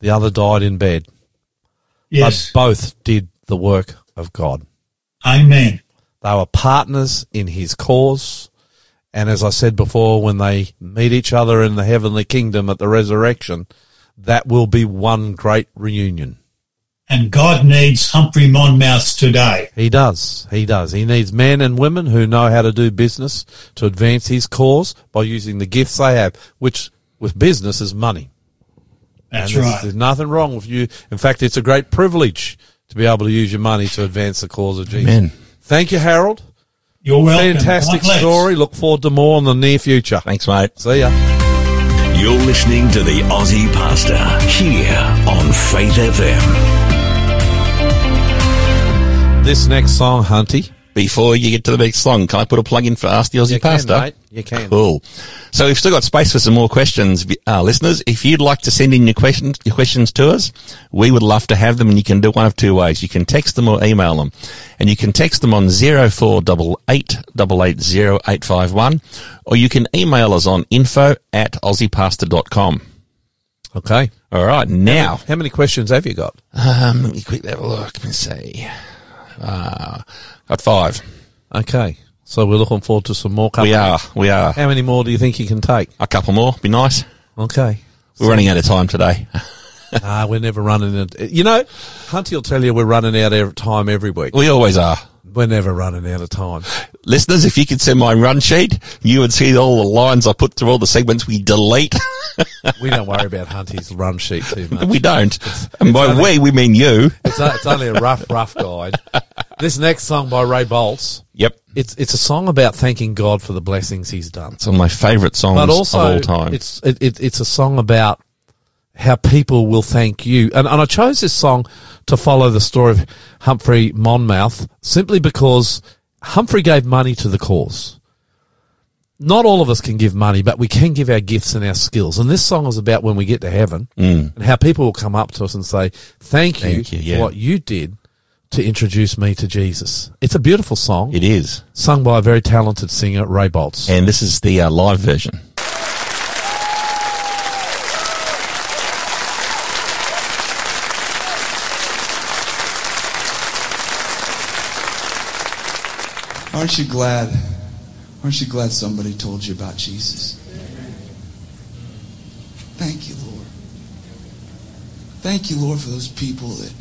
The other died in bed. Yes. But both did the work of God. Amen. They were partners in his cause. And as I said before, when they meet each other in the heavenly kingdom at the resurrection, that will be one great reunion. And God needs Humphrey Monmouth today. He does. He does. He needs men and women who know how to do business to advance his cause by using the gifts they have, which with business is money. That's And there's- right. There's nothing wrong with you. In fact, it's a great privilege to be able to use your money to advance the cause of Jesus. Amen. Thank you, Harold. You're welcome. Fantastic God bless. story. Look forward to more in the near future. Thanks, mate. See ya. You're listening to the Aussie Pastor here on Faith FM. This next song, Hunty. Before you get to the next song, can I put a plug in for Ask the Aussie You can, Pastor? mate. You can. Cool. So we've still got space for some more questions, uh, listeners. If you'd like to send in your questions, your questions to us, we would love to have them and you can do one of two ways. You can text them or email them. And you can text them on 0488880851 or you can email us on info at aussiepastor.com. Okay. All right. Now, How many questions have you got? um, let me quickly have a look. Let me see. Uh, got five. Okay. So we're looking forward to some more. We are. We are. How many more do you think you can take? A couple more. Be nice. Okay. We're running out of time today. (laughs) Ah, we're never running it. You know, Hunty will tell you we're running out of time every week. We always are. We're never running out of time. Listeners, if you could send my run sheet, you would see all the lines I put through all the segments we delete. We don't worry about Hunty's run sheet too (laughs) much. we don't. And by only- we, we mean you. It's, a, it's only a rough, rough guide. This next song by Ray Boltz, Yep. it's it's a song about thanking God for the blessings He's done. It's one of my favourite songs but also of all time. it's it, it, it's a song about how people will thank you. And, and I chose this song to follow the story of Humphrey Monmouth simply because Humphrey gave money to the cause. Not all of us can give money, but we can give our gifts and our skills. And this song is about when we get to heaven and how people will come up to us and say, thank you, Thank you, yeah. for what you did to introduce me to Jesus. It's a beautiful song It is. sung by a very talented singer, Ray Boltz. And this is the uh, live version. Aren't you glad? Aren't you glad somebody told you about Jesus? Thank you, Lord. Thank you, Lord, for those people that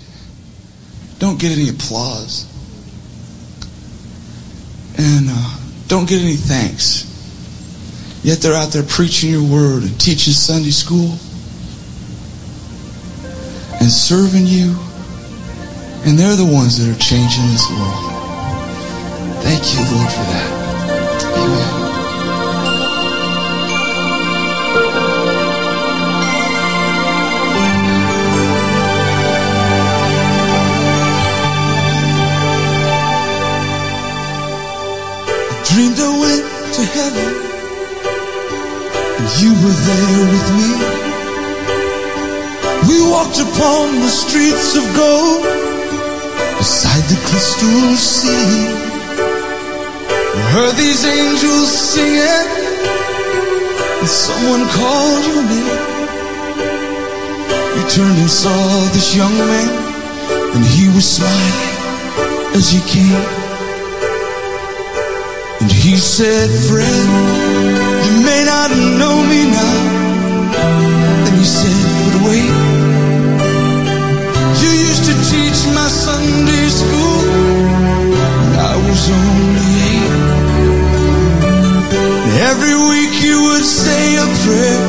don't get any applause and uh, don't get any thanks. Yet they're out there preaching your word and teaching Sunday school and serving you. And they're the ones that are changing this world. Thank you, Lord, for that. Amen. Dreamed I went to heaven, and you were there with me. We walked upon the streets of gold beside the crystal sea. Heard these angels singing, and someone called your name. You turned and saw this young man, and he was smiling as he came. And he said, Friend, you may not know me now. And he said, But wait, you used to teach my Sunday school. when I was only eight. Every week you would say a prayer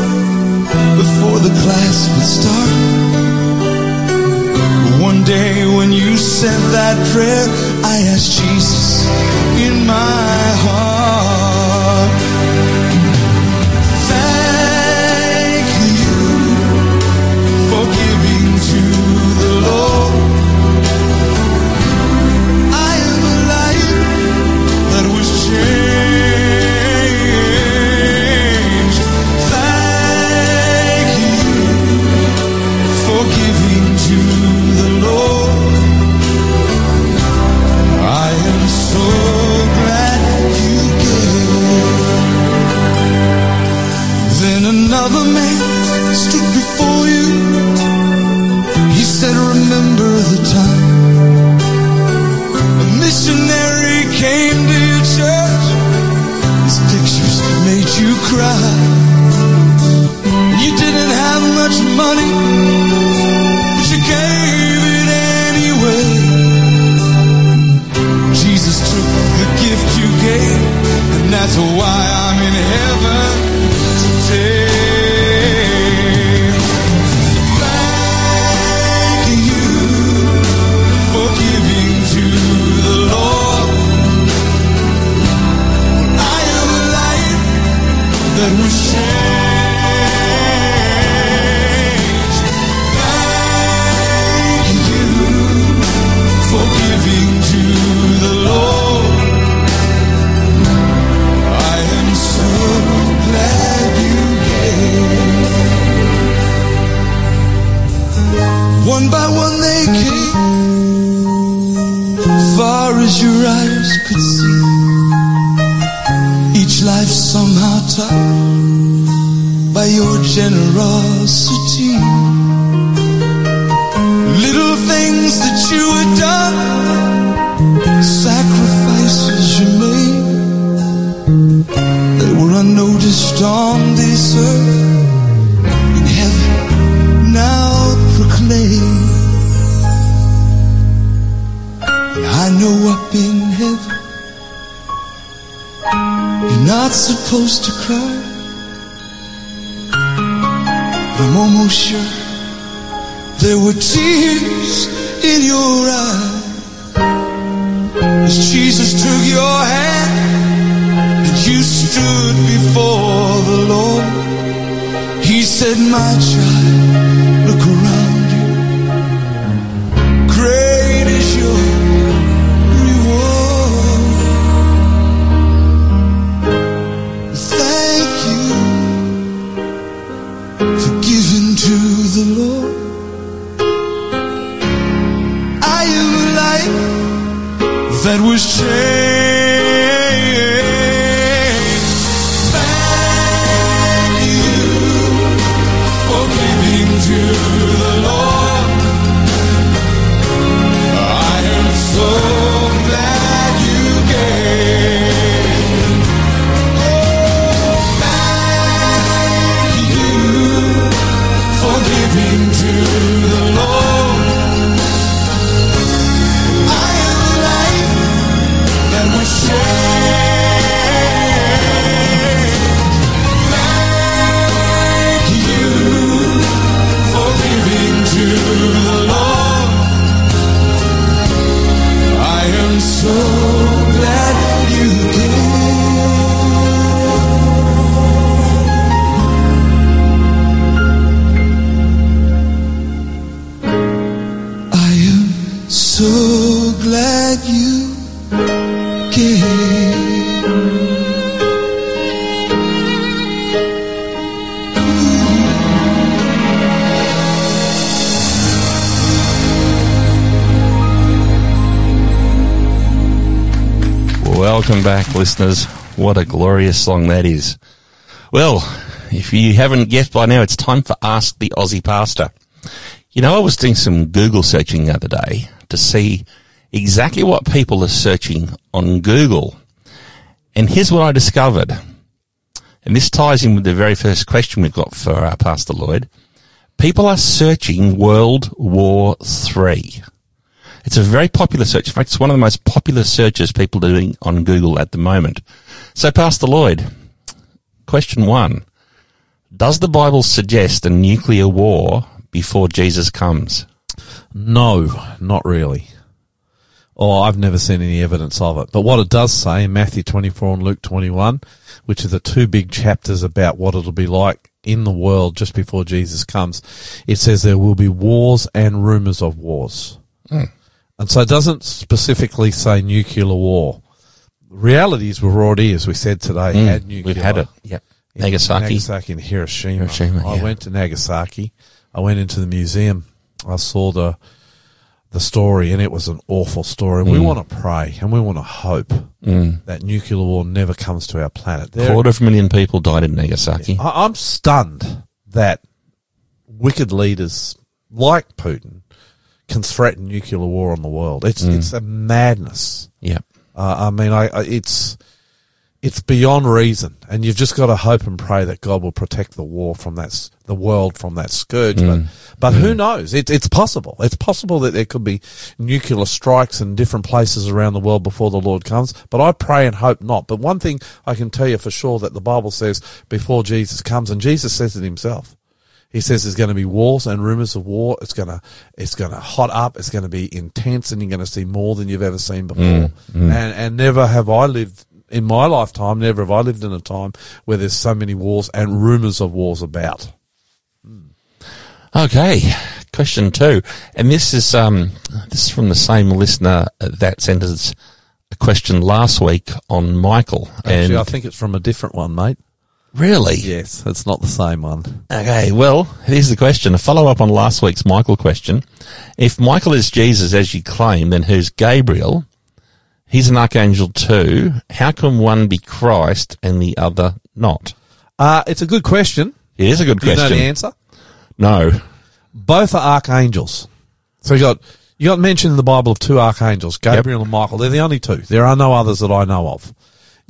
before the class would start. One day when you said that prayer, I asked Jesus in my heart. Cry. you didn't have much money, but you gave it anyway. Jesus took the gift you gave, and that's why I'm in heaven by one they came, far as your eyes could see. Each life somehow touched by your generosity. Little things that you had done, sacrifices you made, they were unnoticed on up in heaven. You're not supposed to cry. But I'm almost sure there were tears in your eyes as Jesus took your hand and you stood before the Lord. He said, My child, look around Welcome back, listeners. What a glorious song that is. Well, if you haven't guessed by now, it's time for Ask the Aussie Pastor. You know, I was doing some Google searching the other day to see exactly what people are searching on Google. And here's what I discovered. And this ties in with the very first question we've got for our Pastor Lloyd. People are searching World War Three. It's a very popular search. In fact, it's one of the most popular searches people are doing on Google at the moment. So, Pastor Lloyd, question one. Does the Bible suggest a nuclear war before Jesus comes? No, not really. Oh, I've never seen any evidence of it. But what it does say in Matthew 24 and Luke 21, which are the two big chapters about what it'll be like in the world just before Jesus comes, it says there will be wars and rumors of wars. Hmm. And so it doesn't specifically say nuclear war. Reality is we're already, as we said today, had nuclear. Mm. We've had it. Yep. in Nagasaki. Nagasaki and Hiroshima. Hiroshima, I yeah. went to Nagasaki. I went into the museum. I saw the the story, and it was an awful story. Mm. We want to pray and we want to hope that nuclear war never comes to our planet. There- Quarter of a million people died in Nagasaki. I, I'm stunned that wicked leaders like Putin can threaten nuclear war on the world. It's Mm. it's a madness. Yeah. Uh, I mean, I, I it's it's beyond reason, and you've just got to hope and pray that God will protect the war from that, the world from that scourge. But, but who knows? It, it's possible. It's possible that there could be nuclear strikes in different places around the world before the Lord comes. But I pray and hope not. But one thing I can tell you for sure that the Bible says before Jesus comes, and Jesus says it himself. He says there's going to be wars and rumors of war. It's going to, it's going to hot up. It's going to be intense and you're going to see more than you've ever seen before. And, and never have I lived in my lifetime, never have I lived in a time where there's so many wars and rumors of wars about. Okay, question two, and this is um this is from the same listener that sent us a question last week on Michael. Actually, and I think it's from a different one, mate. Really, Yes, it's not the same one. Okay, well, here's the question. A follow up on last week's Michael question. If Michael is Jesus as you claim, then who's Gabriel? He's an archangel too. How can one be Christ and the other not? Uh, it's a good question. It is a good question. Do you know the answer? no. Both are archangels. So you got you got mentioned in the Bible of two archangels, Gabriel and Michael. They're the only two. There are no others that I know of.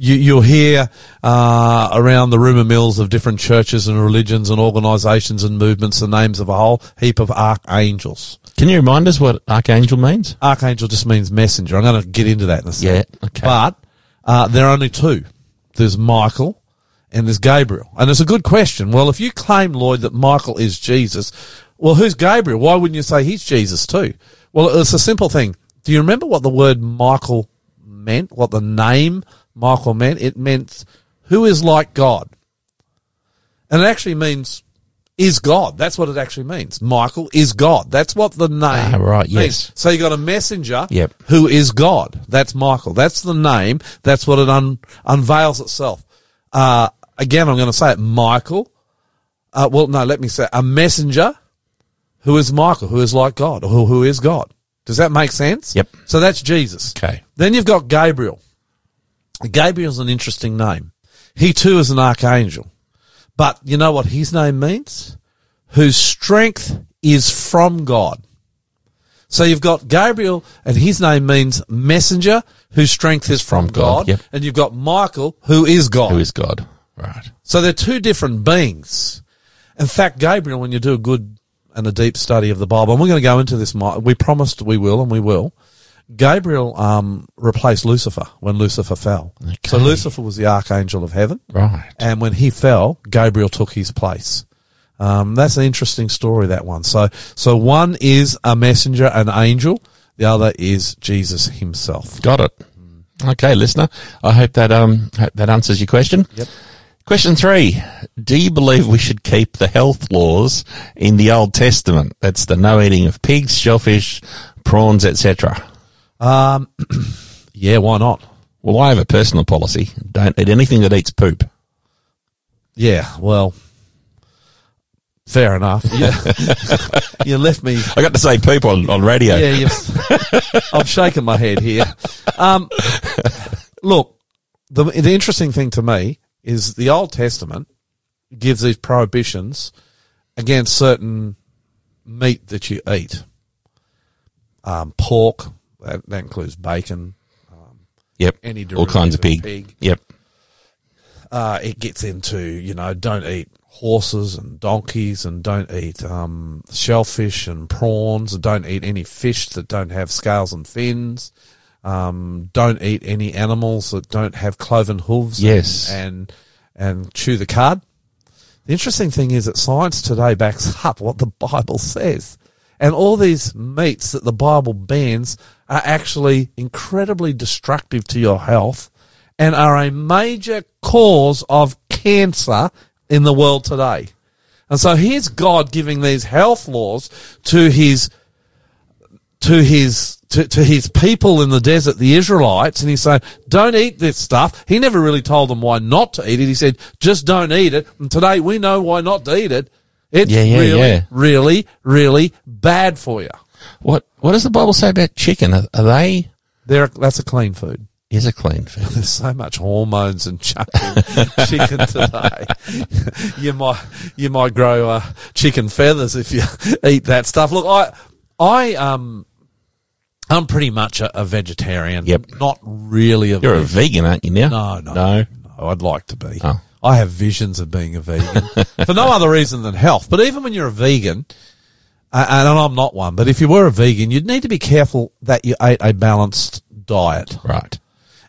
You, you'll hear uh, around the rumour mills of different churches and religions and organisations and movements the names of a whole heap of archangels. Can you remind us what archangel means? Archangel just means messenger. I'm going to get into that in a second. Yeah, okay. But uh, there are only two. There's Michael and there's Gabriel. And it's a good question. Well, if you claim, Lloyd, that Michael is Jesus, well, who's Gabriel? Why wouldn't you say he's Jesus too? Well, it's a simple thing. Do you remember what the word Michael meant? What the name Michael meant? It meant who is like God. And it actually means is God. That's what it actually means. Michael is God. That's what the name Ah, right, means. yes. So you got a messenger Yep. who is God. That's Michael. That's the name. That's what it un- unveils itself. Uh, again, I'm going to say it. Michael. Uh, well, no, let me say a messenger who is Michael, who is like God, or who, who is God. Does that make sense? Yep. So that's Jesus. Okay. Then you've got Gabriel. Gabriel's an interesting name. He too is an archangel. But you know what his name means? Whose strength is from God. So you've got Gabriel, and his name means messenger, whose strength is from, from God, God. yep. And you've got Michael, who is God. Who is God? Right. So they're two different beings. In fact, Gabriel, when you do a good and a deep study of the Bible, and we're going to go into this, we promised we will, and we will. Gabriel um, replaced Lucifer when Lucifer fell. So Lucifer was the archangel of heaven, Right. and when he fell, Gabriel took his place. Um, that's an interesting story. That one. So, so one is a messenger, an angel. The other is Jesus himself. Got it. Okay, listener. I hope that um hope that answers your question. Yep. Question three: Do you believe we should keep the health laws in the Old Testament? That's the no eating of pigs, shellfish, prawns, etc. (clears throat) Yeah, why not? Well, I have a personal policy: don't eat anything that eats poop. Yeah, well, fair enough. Yeah, (laughs) you left me. I got to say poop on, on radio. Yeah, you've, (laughs) I'm shaking my head here. Um, look, the the interesting thing to me is the Old Testament gives these prohibitions against certain meat that you eat. Um, pork that, that includes bacon. Yep. Any all kinds of pig. pig. Yep. uh, it gets into you know don't eat horses and donkeys and don't eat um, shellfish and prawns and don't eat any fish that don't have scales and fins um, don't eat any animals that don't have cloven hooves Yes. and, and and chew the cud the interesting thing is that science today backs (laughs) up what the bible says and all these meats that the bible bans are actually incredibly destructive to your health and are a major cause of cancer in the world today. And so here's God giving these health laws to his to his to, to his people in the desert, the Israelites, and he's saying, Don't eat this stuff. He never really told them why not to eat it. He said, just don't eat it. And today we know why not to eat it. It's Yeah, yeah, really, yeah. really, really bad for you. What What does the Bible say about chicken? Are, are they? They're, that's a clean food. Is a clean food. (laughs) There's so much hormones and chicken today. (laughs) you might you might grow uh, chicken feathers if you (laughs) eat that stuff. Look, I I um I'm pretty much a, a vegetarian. Yep. Not really a You're a vegan. vegan, aren't you now? No, no, no. I'd like to be. Oh. I have visions of being a vegan for no other reason than health. But even when you're a vegan, and I'm not one, but if you were a vegan, you'd need to be careful that you ate a balanced diet. Right.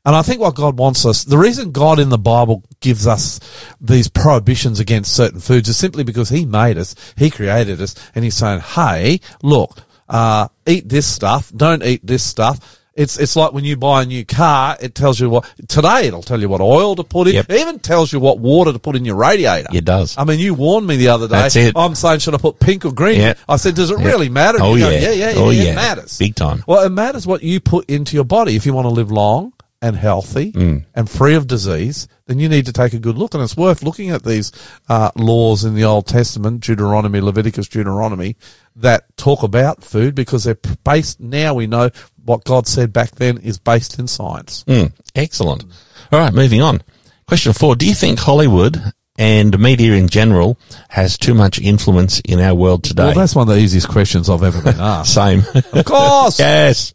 And I think what God wants us, the reason God in the Bible gives us these prohibitions against certain foods is simply because He made us, He created us, and He's saying, hey, look, uh, eat this stuff, don't eat this stuff. It's, it's like when you buy a new car, it tells you what, today it'll tell you what oil to put in. Yep. It even tells you what water to put in your radiator. It does. I mean, you warned me the other day. That's it. I'm saying, should I put pink or green? Yeah. I said, does it Yeah. really matter? Oh, You go, yeah. yeah, yeah, Oh, yeah, yeah. It matters. Big time. Well, it matters what you put into your body. If you want to live long and healthy Mm. and free of disease, then you need to take a good look. And it's worth looking at these uh, laws in the Old Testament, Deuteronomy, Leviticus, Deuteronomy, that talk about food because they're based, now we know what God said back then is based in science. Mm, excellent. All right, moving on. Question four. Do you think Hollywood and media in general has too much influence in our world today? Well, that's one of the easiest questions I've ever been (laughs) asked. Same. of course. (laughs) yes.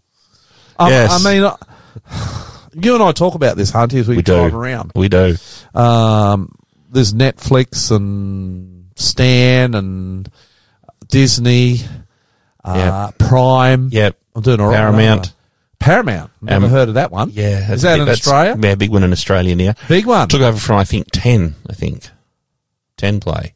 I, Yes. I mean, uh, you and I talk about this, Hunty, as we, We drive do. around. We do. Um, there's Netflix and Stan and Disney, uh, Prime. Yep. I'm doing all right. Paramount. Paramount. Never Um, heard of that one. Yeah. Is that in Australia? Yeah, big one in Australia now. Big one. Took over from, I think, 10, I think. 10 play.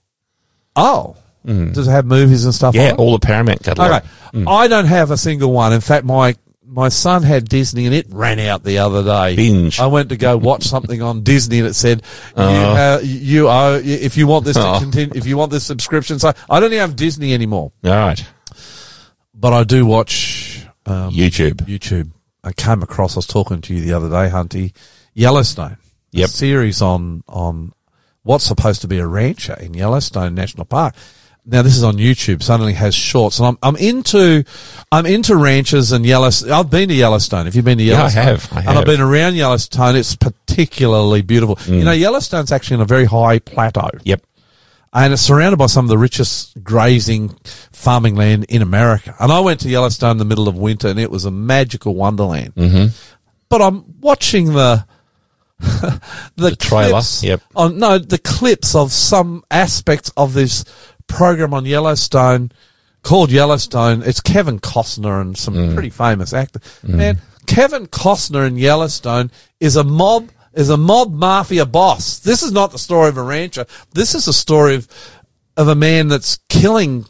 Oh. Does it have movies and stuff Mm. Yeah, all the Paramount catalogue. Okay. I don't have a single one. In fact, my my son had Disney and it ran out the other day. Binge. I went to go watch something on Disney and it said, you, Oh. uh, you owe, if you want this to Oh. continue, if you want this subscription, so I don't even have Disney anymore, All right. but I do watch, um, YouTube. YouTube. I came across, I was talking to you the other day, Hunty, Yellowstone. Yep. A series on, on what's supposed to be a rancher in Yellowstone National Park. Now this is on YouTube, Suddenly has shorts, and I'm I'm into I'm into ranches and Yellowstone. I've been to Yellowstone. Have you've been to Yeah, I Yellowstone? have. I And have. I've been around Yellowstone. It's particularly beautiful. Mm. You know, Yellowstone's actually on a very high plateau Yep. and it's surrounded by some of the richest grazing farming land in America. And I went to Yellowstone in the middle of winter, and it was a magical wonderland. Mm-hmm. But I'm watching the (laughs) the, trailer, clips yep. On no, the clips of some aspects of this program on Yellowstone called Yellowstone. It's Kevin Costner and some Mm. pretty famous actor. Man, Kevin Costner in Yellowstone is a mob is a mob mafia boss. This is not the story of a rancher. This is a story of of a man that's killing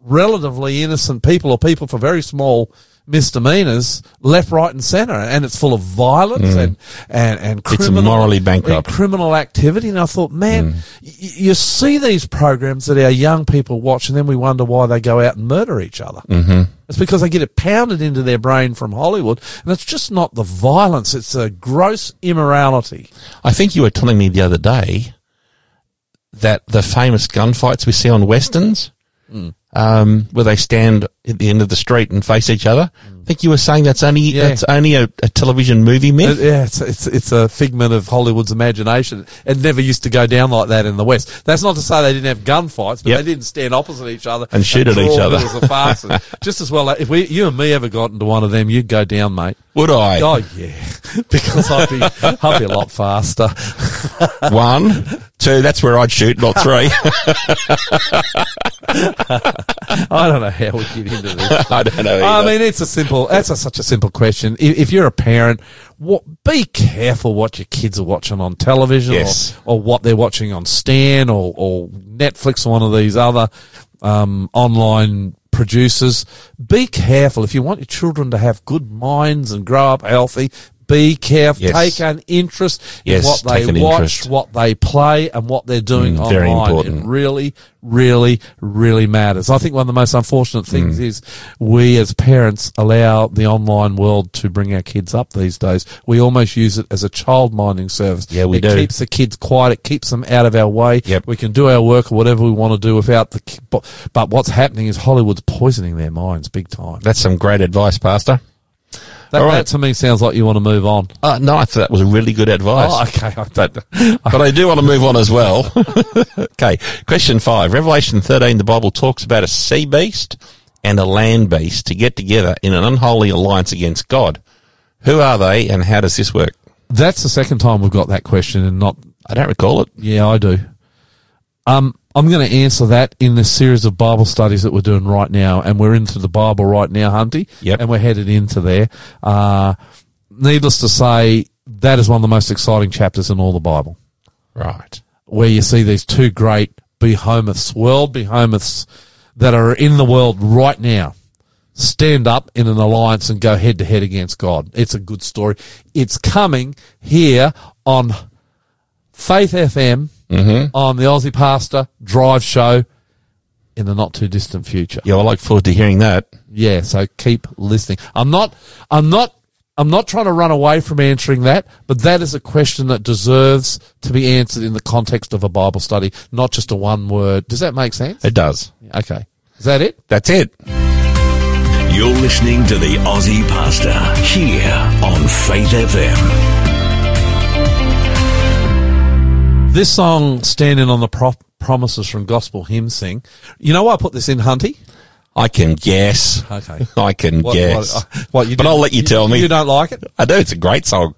relatively innocent people or people for very small misdemeanors left, right, and centre, and it's full of violence and and and Mm. It's criminal, morally bankrupt. criminal activity. And I thought, man, Mm. y- you see these programs that our young people watch, and then we wonder why they go out and murder each other. Mm-hmm. It's because they get it pounded into their brain from Hollywood, and it's just not the violence; it's a gross immorality. I think you were telling me the other day that the famous gunfights we see on westerns, Mm. Um, where they stand at the end of the street and face each other. I think you were saying that's only Yeah. that's only a, a television movie myth. Uh, it- yeah, it's, it's it's a figment of Hollywood's imagination. It never used to go down like that in the West. That's not to say they didn't have gunfights, but Yep. they didn't stand opposite each other And shoot at each other. of fast. And (laughs) Just as well, if we, you and me ever got into one of them, you'd go down, mate. Would I? Oh yeah, (laughs) because I'd be I'd be a lot faster. (laughs) One, two. That's where I'd shoot, not three. I don't know how we get into this. I don't know. I mean, it's a simple. That's a, such a simple question. If, if you're a parent, what be careful what your kids are watching on television, Yes. or, or what they're watching on Stan or, or Netflix or one of these other um, online producers. Be careful if you want your children to have good minds and grow up healthy. Be careful. Yes. Take an interest Yes, in what they watch, interest. what they play, and what they're doing Mm, online. very It important. really, really, really matters. I think one of the most unfortunate Mm. things is we as parents allow the online world to bring our kids up these days. We almost use it as a child minding service. Yeah, we it do. keeps the kids quiet. It keeps them out of our way. Yep. We can do our work or whatever we want to do without the, but, but what's happening is Hollywood's poisoning their minds big time. that's some great advice, Pastor. That, all right. that to me sounds like you want to move on. Uh, no, I thought that was really good advice. Oh, okay. I but (laughs) but I do want to move on as well. (laughs) okay, question five. Revelation thirteen, the Bible talks about a sea beast and a land beast to get together in an unholy alliance against God. Who are they, and how does this work? That's the second time we've got that question and not, I don't recall it. yeah, I do. Um, I'm going to answer that in this series of Bible studies that we're doing right now, and we're into the Bible right now, Hunty. Yep. And we're headed into there. Uh, needless to say, that is one of the most exciting chapters in all the Bible. Right. where you see these two great behemoths, world behemoths that are in the world right now, stand up in an alliance and go head to head against God. It's a good story. It's coming here on Faith FM Mm-hmm. on the Aussie Pastor Drive Show in the not too distant future. Yeah, I look forward to hearing that. Yeah, so keep listening. I'm not, I'm not, I'm not trying to run away from answering that, but that is a question that deserves to be answered in the context of a Bible study, not just a one word. Does that make sense? It does. Okay. Is that it? That's it. You're listening to the Aussie Pastor here on Faith FM. This song, Standing on the Pro- Promises from Gospel Hymn Sing. You know why I put this in, Hunty? I can guess. Okay. (laughs) I can What, guess. what, uh, what, you But I'll let you tell me. You don't like it? I do. It's a great song.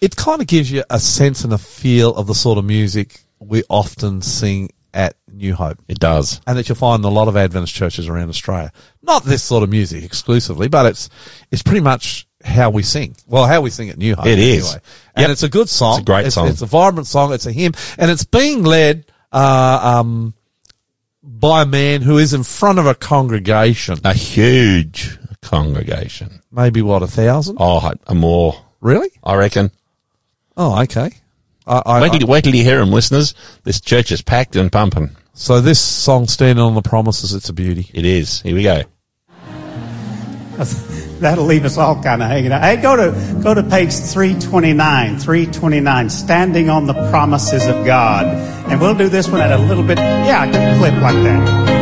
It kind of gives you a sense and a feel of the sort of music we often sing at New Hope. It does. and that you'll find in a lot of Adventist churches around Australia. Not this sort of music exclusively, but it's it's pretty much how we sing. Well, how we sing at New Hope. It is. anyway. and Yep. it's a good song. It's a great song. It's a vibrant song. It's a hymn, and it's being led uh, um, by a man who is in front of a congregation. A huge congregation. Maybe what a thousand? Oh, a more, Really? I reckon. Oh, okay. I, I, Wait till, wait till you hear them, listeners. This church is packed and pumping. so this song, "Standing on the Promises," it's a beauty. It is. Here we go. (laughs) That'll leave us all kind of hanging out. Hey, go to go to page 329, 329, standing on the promises of God. And we'll do this one at a little bit, yeah, a clip like that.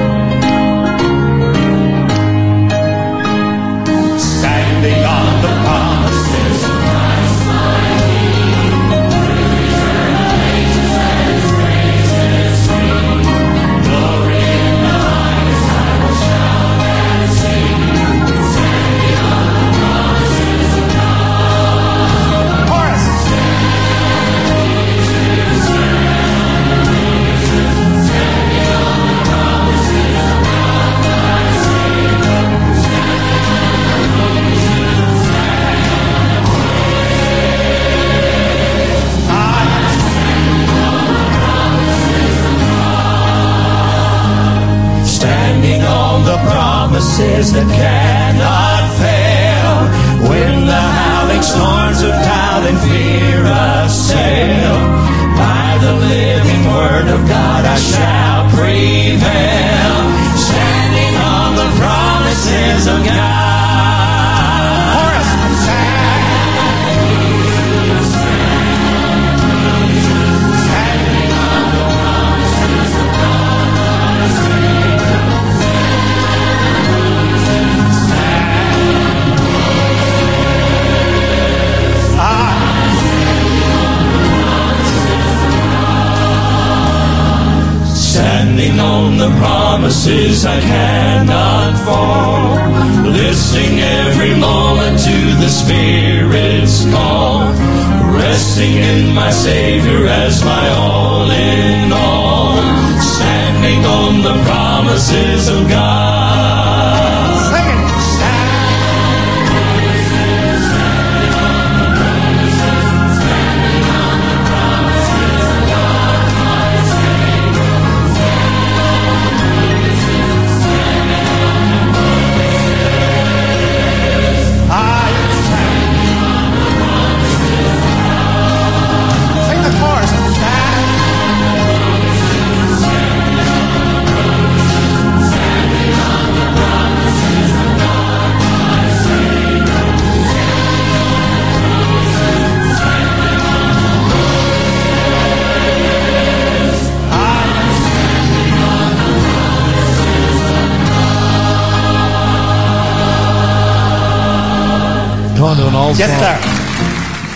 Kind of an old Get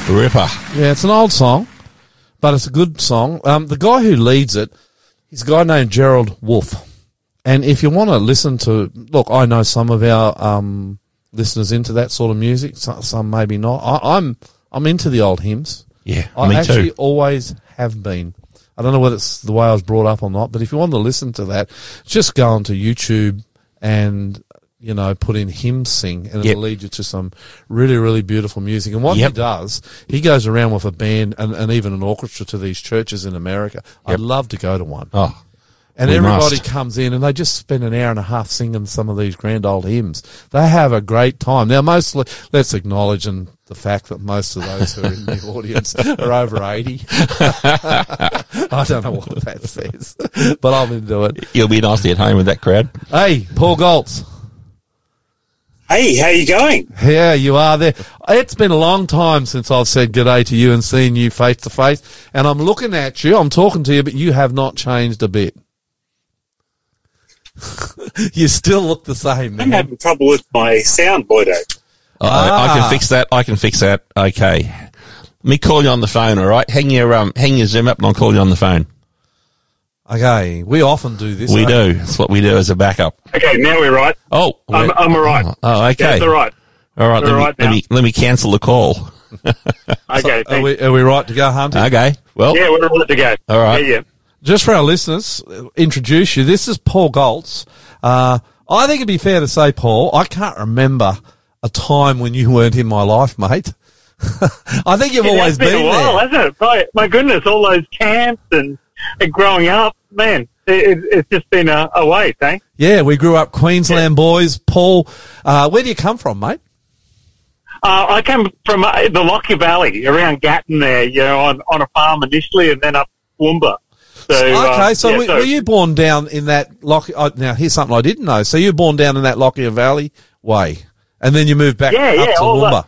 song. Ripper. Yeah, it's an old song, but it's a good song. Um, the guy who leads it, he's a guy named Gerald Wolfe. And if you want to listen to, look, I know some of our um, listeners into that sort of music. Some, some maybe not. I, I'm I'm into the old hymns. Yeah, I me actually too. always have been. I don't know whether it's the way I was brought up or not, but if you want to listen to that, just go onto YouTube and you know put in hymn sing, and Yep. it'll lead you to some really really beautiful music. And what Yep. he does, he goes around with a band and, and even an orchestra to these churches in America. I'd love to go to one. Oh, And everybody must. comes in and they just spend an hour and a half singing some of these grand old hymns. They have a great time. Now, mostly, let's acknowledge and the fact that most of those who are in the (laughs) audience are over 80. (laughs) I don't know what that says, (laughs) but I'm into it. you'll be nasty at home with that crowd. Hey, Paul Goltz. Hey, how you going? Yeah, you are there. It's been a long time since I've said good day to you and seen you face to face. And I'm looking at you, I'm talking to you, but you have not changed a bit. (laughs) you still look the same, I'm having trouble with my sound, Boydo. I, I Ah. can fix that. I can fix that. Okay. Let me call you on the phone, all right? Hang your um, hang your Zoom up, and I'll call you on the phone. Okay, we often do this. We eh? do. That's what we do as a backup. Okay, now we're right. Oh, I'm, we're- I'm all right. oh, okay. Yeah, it's all right. All right. Let We're me, right let me let me cancel the call. (laughs) Okay, Are we, are we right to go Hunty? Okay. Well, yeah, we're ready to go. All right. Yeah, yeah. Just for our listeners, uh, introduce you. This is Paul Goltz. Uh, I think it'd be fair to say, Paul, I can't remember a time when you weren't in my life, mate. (laughs) I think you've It always been, been, a while, there. hasn't it? My, my goodness, all those camps and, (laughs) and growing up, man, it, it, it's just been a, a wait, eh? Yeah, we grew up Queensland boys. Paul, uh, where do you come from, mate? Uh, I came from uh, the Lockyer Valley, around Gatton there, you know, on, on a farm initially and then up Toowoomba. So, uh, okay, so, yeah, were, were you born down in that Lockyer? Uh, now, here's something I didn't know. So you were born down in that Lockyer Valley way, and then you moved back Yeah, up yeah, to Toowoomba. that.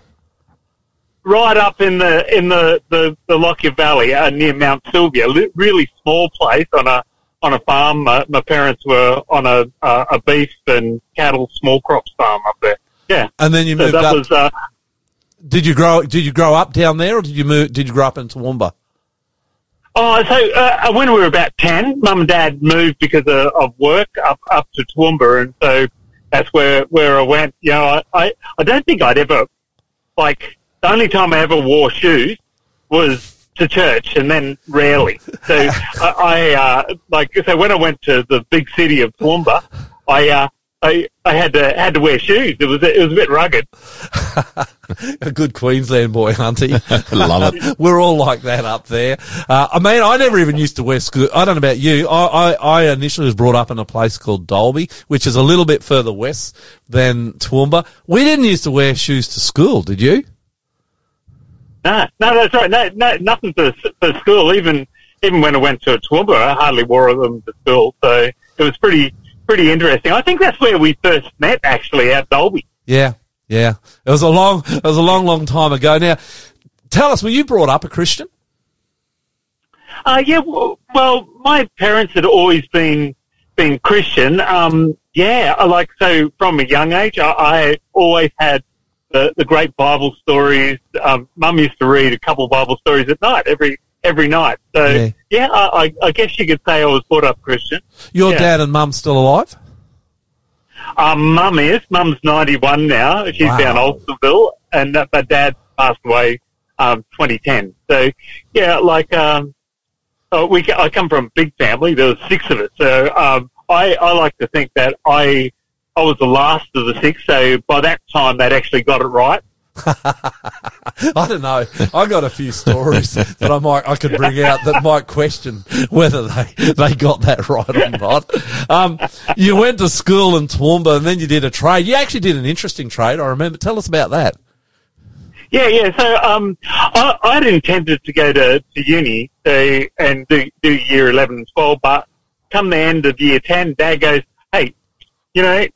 Right up in the in the the, the Lockyer Valley uh, near Mount Sylvia, li- really small place on a on a farm. Uh, my parents were on a uh, a beef and cattle small crops farm up there. Yeah, And then you so moved that up. was uh, did you grow? Did you grow up down there, or did you move? Did you grow up in Toowoomba? oh, so uh, when we were about ten, mum and dad moved because of, of work up up to Toowoomba, and so that's where where I went. You know, I I, I don't think I'd ever like the only time I ever wore shoes was to church, and then rarely. So (laughs) I, I uh, like so when I went to the big city of Toowoomba, I. Uh, I, I had to had to wear shoes. It was it was a bit rugged. (laughs) A good Queensland boy, Hunty. (laughs) Love it. We're all like that up there. Uh, I mean, I never even used to wear school. I don't know about you. I, I, I initially was brought up in a place called Dalby, which is a little bit further west than Toowoomba. We didn't used to wear shoes to school, did you? No, no, that's right. No, no, nothing for, for school. Even even when I went to Toowoomba, I hardly wore them to school. So it was pretty pretty interesting. I think that's where we first met, actually, at Dalby. Yeah, yeah. It was a long, it was a long, long time ago. Now, tell us, were you brought up a Christian? Uh, yeah, well, well, my parents had always been been Christian. Um, yeah, like so from a young age, I, I always had the, the great Bible stories. Um, Mum used to read a couple of Bible stories at night every every night. So Yeah. yeah, I, I, guess you could say I was brought up Christian. Your Yeah. dad and mum still alive? Um, mum is. Mum's 91 now. She's Wow. down Alstonville, and uh, my dad passed away um, 2010. So, yeah, like, um, uh, we, I come from a big family. There was six of us. So, um, I, I like to think that I, I was the last of the six. So by that time, they'd actually got it right. (laughs) I don't know. I got a few stories that I might I could bring out that might question whether they they got that right or not. Um, you went to school in Toowoomba and then you did a trade. You actually did an interesting trade. I remember. Tell us about that. Yeah, yeah. So um, I, I'd intended to go to, to uni so, and do, do year 11 and 12, but come the end of year 10, Dad goes, hey, you know,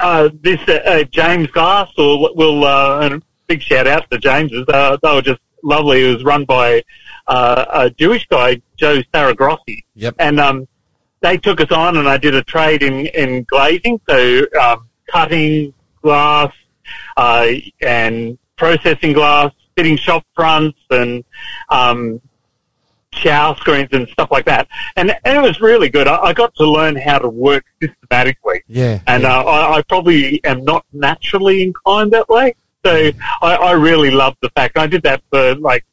uh, this uh, uh, James Glass, or will, uh, and a big shout out to Jameses, uh, they were just lovely. It was run by uh, a Jewish guy, Joe Saragrossi. Yep. And um, they took us on, and I did a trade in, in glazing, so um, cutting glass uh, and processing glass, fitting shop fronts, and um, shower screens and stuff like that. And, and it was really good. I, I got to learn how to work systematically. Yeah. And yeah. uh, I, I probably am not naturally inclined that way. So I, I really loved the fact I did that for like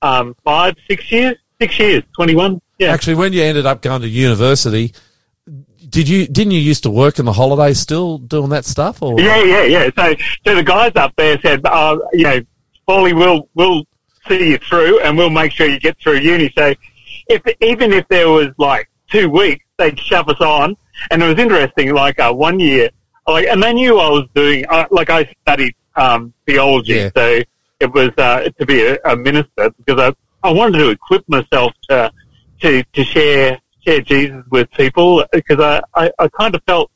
um, five, six years, six years, twenty one. Yeah, Actually, when you ended up going to university, did you didn't you used to work in the holidays still doing that stuff? Or yeah, yeah, yeah. So so the guys up there said, uh, you know, Paulie, we'll we'll see you through, and we'll make sure you get through uni. So if even if there was like two weeks, they'd shove us on, and it was interesting. Like uh, one year, like, and they knew I was doing. Uh, like I studied um, theology, Yeah. so it was uh, to be a, a minister because I I wanted to equip myself to to to share share Jesus with people because I, I I kind of felt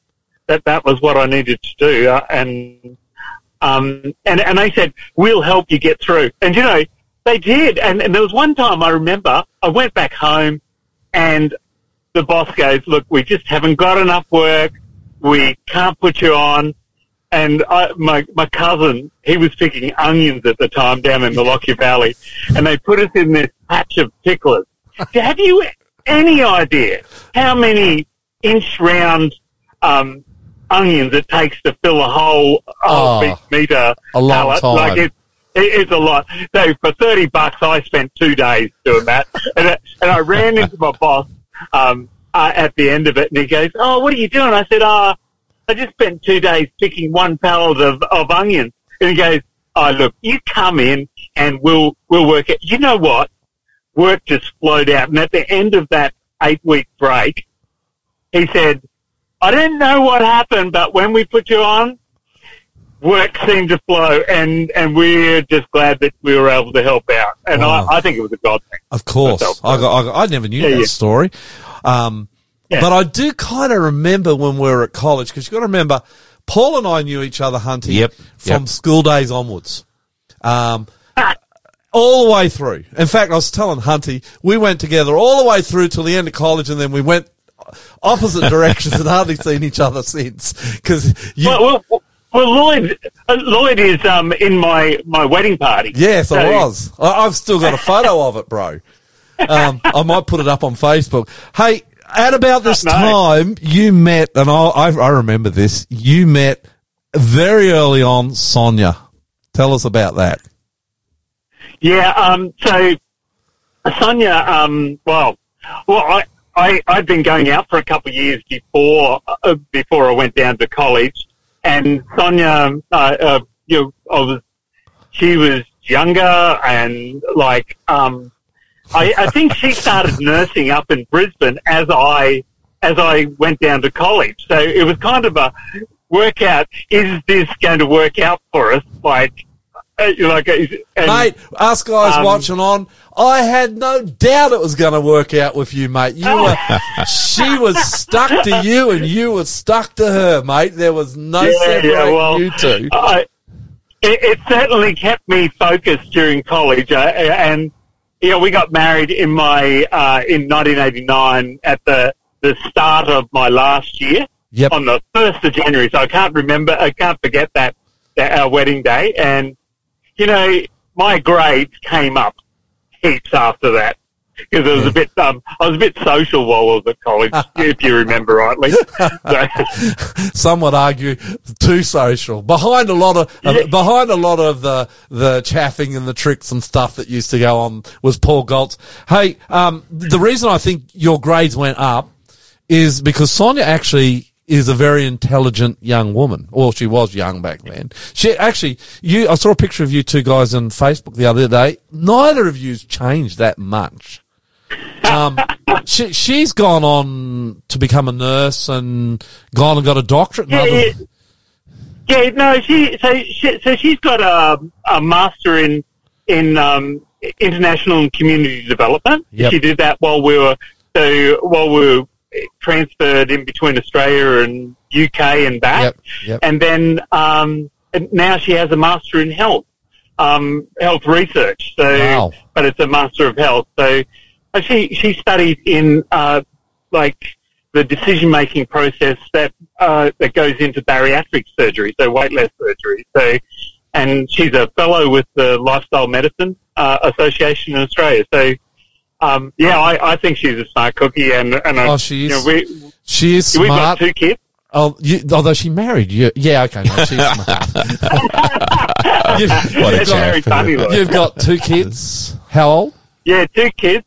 that that was what I needed to do, uh, and um and and they said we'll help you get through, and you know they did, and, and there was one time I remember I went back home, and the boss goes, look, we just haven't got enough work, we can't put you on. And I, my my cousin, he was picking onions at the time down in the Lockyer Valley, and they put us in this patch of picklers. (laughs) Have you any idea how many inch round um, onions it takes to fill a whole, whole Oh, meter a long pallet? time. Like it, it's a lot. So for thirty bucks, I spent two days doing that, and, I- and I ran into my boss um, uh, at the end of it, and he goes, "Oh, what are you doing?" I said, "Ah, I just spent two days picking one pallet of, of onions." And he goes, "Oh, look, you come in and we'll we'll work it." You know what? Work just flowed out, and at the end of that eight week break, he said, "I don't know what happened, but when we put you on." Work seemed to flow, and, and we're just glad that we were able to help out. And Wow. I, I think it was a god thing. Of course, I, got, I, got- I never knew Yeah, that yeah. story. Um, Yeah. But I do kind of remember when we were at college because you've got to remember, Paul and I knew each other Hunty Yep, from yep. school days onwards. Um, all the way through. In fact, I was telling Hunty, we went together all the way through till the end of college, and then we went opposite (laughs) directions and hardly seen each other since. Because you, Well, well, well Lloyd, uh, Lloyd is um, in my, my wedding party. Yes, I was. I, I've still got a photo (laughs) of it, bro. Um, I might put it up on Facebook. Hey, at about this No. time, you met, and I, I, I remember this. You met very early on Sonia. Tell us about that. Yeah, um, so Sonia, um, well, well, I, I, I'd been going out for a couple of years before, uh, before I went down to college. And Sonia, uh, uh, you know, was, she was younger and like, um, I, I think she started nursing up in Brisbane as I, as I went down to college. So it was kind of a workout. Is this going to work out for us? Like, uh, and, mate, us guys um, watching on, I had no doubt it was going to work out with you, mate. You were, (laughs) she was stuck to you and you were stuck to her, mate. There was no Yeah, separating yeah, well, you two. I, it, it certainly kept me focused during college, uh, and you know, we got married in my uh, in 1989 at the the start of my last year Yep. on the first of January. So I can't remember, I can't forget that, that our wedding day, and you know, my grades came up heaps after that. Because it was a bit, um, I was a bit social while I was at college, (laughs) if you remember rightly. (laughs) Some would argue too social. Behind a lot of uh, behind a lot of the the chaffing and the tricks and stuff that used to go on was Paul Goltz. Hey, um, the reason I think your grades went up is because Sonia actually is a very intelligent young woman. Well, she was young back then. She actually, you, I saw a picture of you two guys on Facebook the other day. Neither of you's changed that much. Um, (laughs) she, she's gone on to become a nurse and gone and got a doctorate. Yeah, yeah. Yeah, no, she so she, so she's got a, a master in in um, international and community development. Yep. She did that while we were so while we were transferred in between Australia and UK and back, Yep, yep. and then um, and now she has a master in health um, health research. So, Wow. but it's a master of health. So uh, she she studied in uh, like the decision making process that uh, that goes into bariatric surgery, so weight loss surgery. So, and she's a fellow with the Lifestyle Medicine uh, Association in Australia. So, um, yeah, I, I think she's a smart cookie, and and I, Oh, she you know, is. we She is we've smart. got two kids. Oh, you, although she married you. Yeah, okay. No, she's (laughs) smart. (laughs) you've, What a. Very funny, got, you've got two kids. How old? Yeah, two kids,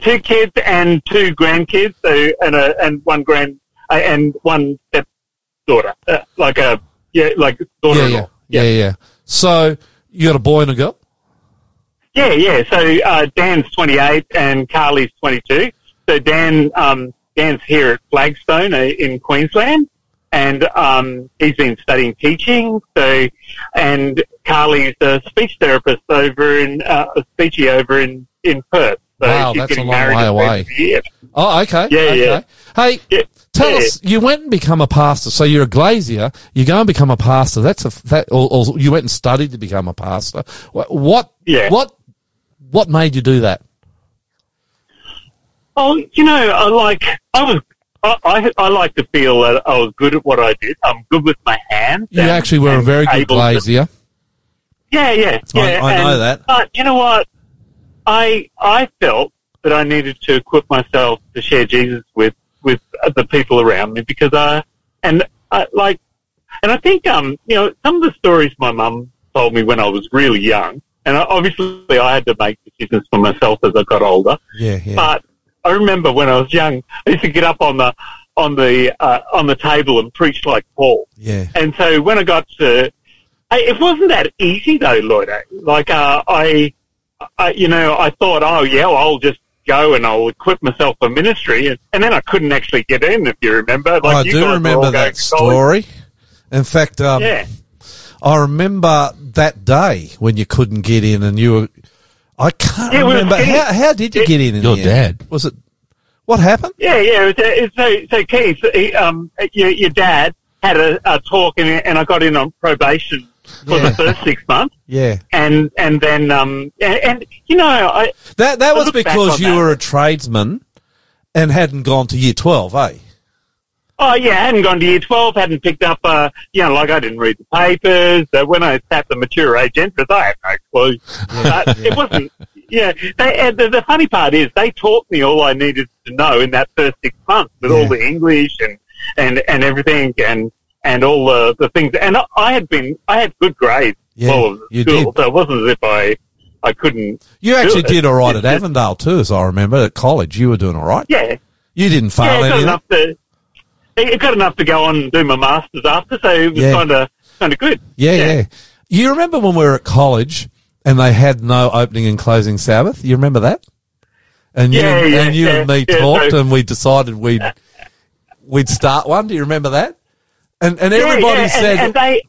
two kids and two grandkids. So and a and one grand uh, and one stepdaughter, uh, like a yeah, like Yeah, daughter-in-law. yeah, yeah, yeah. So you got a boy and a girl. Yeah, yeah. So uh, Dan's 28 and Carly's 22. So Dan, um, Dan's here at Flagstone uh, in Queensland, and um, he's been studying teaching. So, and Carly's a speech therapist over in uh, a speechy over in in Perth. So Wow, that's a long way away. end of the year. Oh, okay. Yeah, okay. yeah. Hey, Yeah, tell yeah. us. You went and become a pastor. So you're a glazier. You go and become a pastor. That's a that. Or, or you went and studied to become a pastor. What? Yeah. What? What made you do that? Oh, you know, I like I was. I, I, I like to feel that I was good at what I did. I'm good with my hands. You and- actually were a very good able glazier. Yeah, yeah, yeah. I- I know that. But you know what? I I felt that I needed to equip myself to share Jesus with with the people around me because I and I like and I think um you know some of the stories my mum told me when I was really young and obviously I had to make decisions for myself as I got older. Yeah, yeah. But I remember when I was young, I used to get up on the on the uh, on the table and preach like Paul. yeah. And so when I got to, I, it wasn't that easy though, Lloyd. Like uh, I, I, you know, I thought, oh yeah, well, I'll just go and I'll equip myself for ministry, and, and then I couldn't actually get in. If you remember, like I you do remember that story. In fact, um, Yeah, I remember that day when you couldn't get in and you were. I can't Yeah, remember getting- how. How did you it- get in? in Your the end? dad. Was it? What happened? yeah, yeah. It was, uh, it's so so Keith, he, um, your, your dad had a, a talk, and, and I got in on probation for Yeah. the first six months. Yeah. and and then um and, and you know I That that I was because you that. were a tradesman and hadn't gone to year twelve, eh? Oh yeah I hadn't gone to year twelve hadn't picked up uh you know like I didn't read the papers uh, when I sat the mature age entrance I had no clue (laughs) but it wasn't yeah they, the, the funny part is they taught me all I needed to know in that first six months with Yeah. all the English and and and everything and and all the the things and I, I had been I had good grades Yeah, all of you school did. so it wasn't as if I I couldn't You actually did all right It's at just- Avondale too, as I remember. At college, you were doing all right. yeah You didn't fail yeah, anything. It got enough to go on and do my masters after, so it was Yeah. kind of kind of good. Yeah, yeah, You remember when we were at college and they had no opening and closing Sabbath? You remember that? And you, Yeah, and, yeah, and you yeah, and me yeah, talked so- and we decided we'd we'd start one. Do you remember that? And and Yeah, everybody yeah, said and they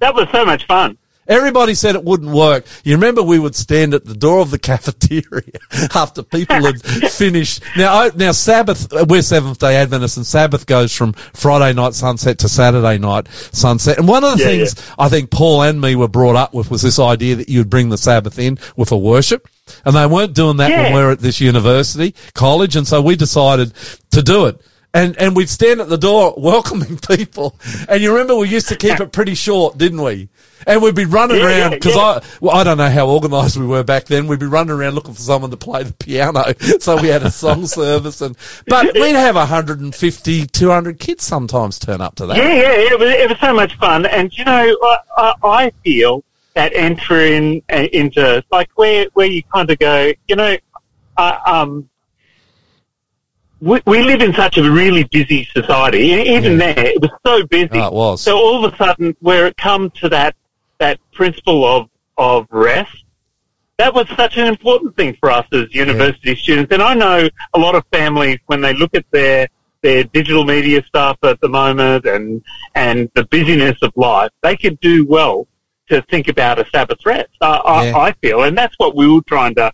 that was so much fun. Everybody said it wouldn't work. You remember we would stand at the door of the (laughs) cafeteria after people had (laughs) finished. Now, now Sabbath, uh, we're Seventh Day Adventists, and Sabbath goes from Friday night sunset to Saturday night sunset. And one of the Yeah, things I think Paul and me were brought up with was this idea that you'd bring the Sabbath in with a worship, and they weren't doing that when we were at this university college, and so we decided to do it. And, and we'd stand at the door (laughs) welcoming people. And you remember we used to keep it pretty short, didn't we? And we'd be running Yeah, around because yeah. I, well, I don't know how organised we were back then. We'd be running around looking for someone to play the piano. (laughs) So we had a song (laughs) service and, but we'd have 150, 200 kids sometimes turn up to that. Yeah, yeah, it was it was so much fun, and you know, I, I, I feel that entering uh, into like where where you kind of go, you know, uh, um. We, we live in such a really busy society. Even there, it was so busy. Oh, it was. So all of a sudden, where it comes to that that principle of of rest, that was such an important thing for us as university students. And I know a lot of families when they look at their their digital media stuff at the moment and and the busyness of life, they could do well to think about a Sabbath rest. I, Yeah. I, I feel, and that's what we were trying to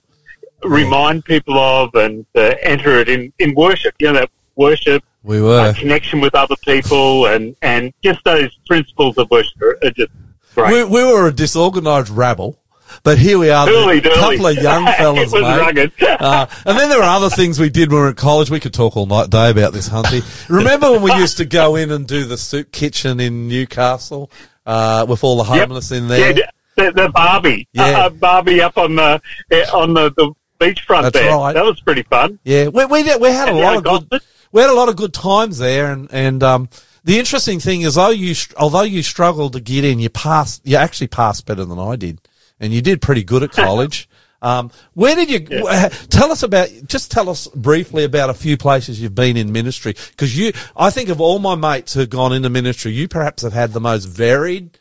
remind people of and uh, enter it in in worship. You know, that worship We uh, connection with other people and, and just those principles of worship are, are just great. We, we were a disorganised rabble. But here we are, a couple of young (laughs) fellas, mate. Uh, and then there were other things we did when we were at college. We could talk all night day about this, Hunty. Remember when we (laughs) used to go in and do the soup kitchen in Newcastle uh, with all the Yep. homeless in there? Yeah, the, the Barbie, Yeah. uh, Barbie up on the eh, on the, the beachfront That's there. right. That was pretty fun. Yeah, we we, did, we had a lot of good we had a lot of good times there, and and um, The interesting thing is, though you although you struggled to get in, you passed. You actually passed better than I did, and you did pretty good at (laughs) college. Um, where did you Yeah. tell us about? Just tell us briefly about a few places you've been in ministry, because you. I think of all my mates who've gone into ministry, you perhaps have had the most varied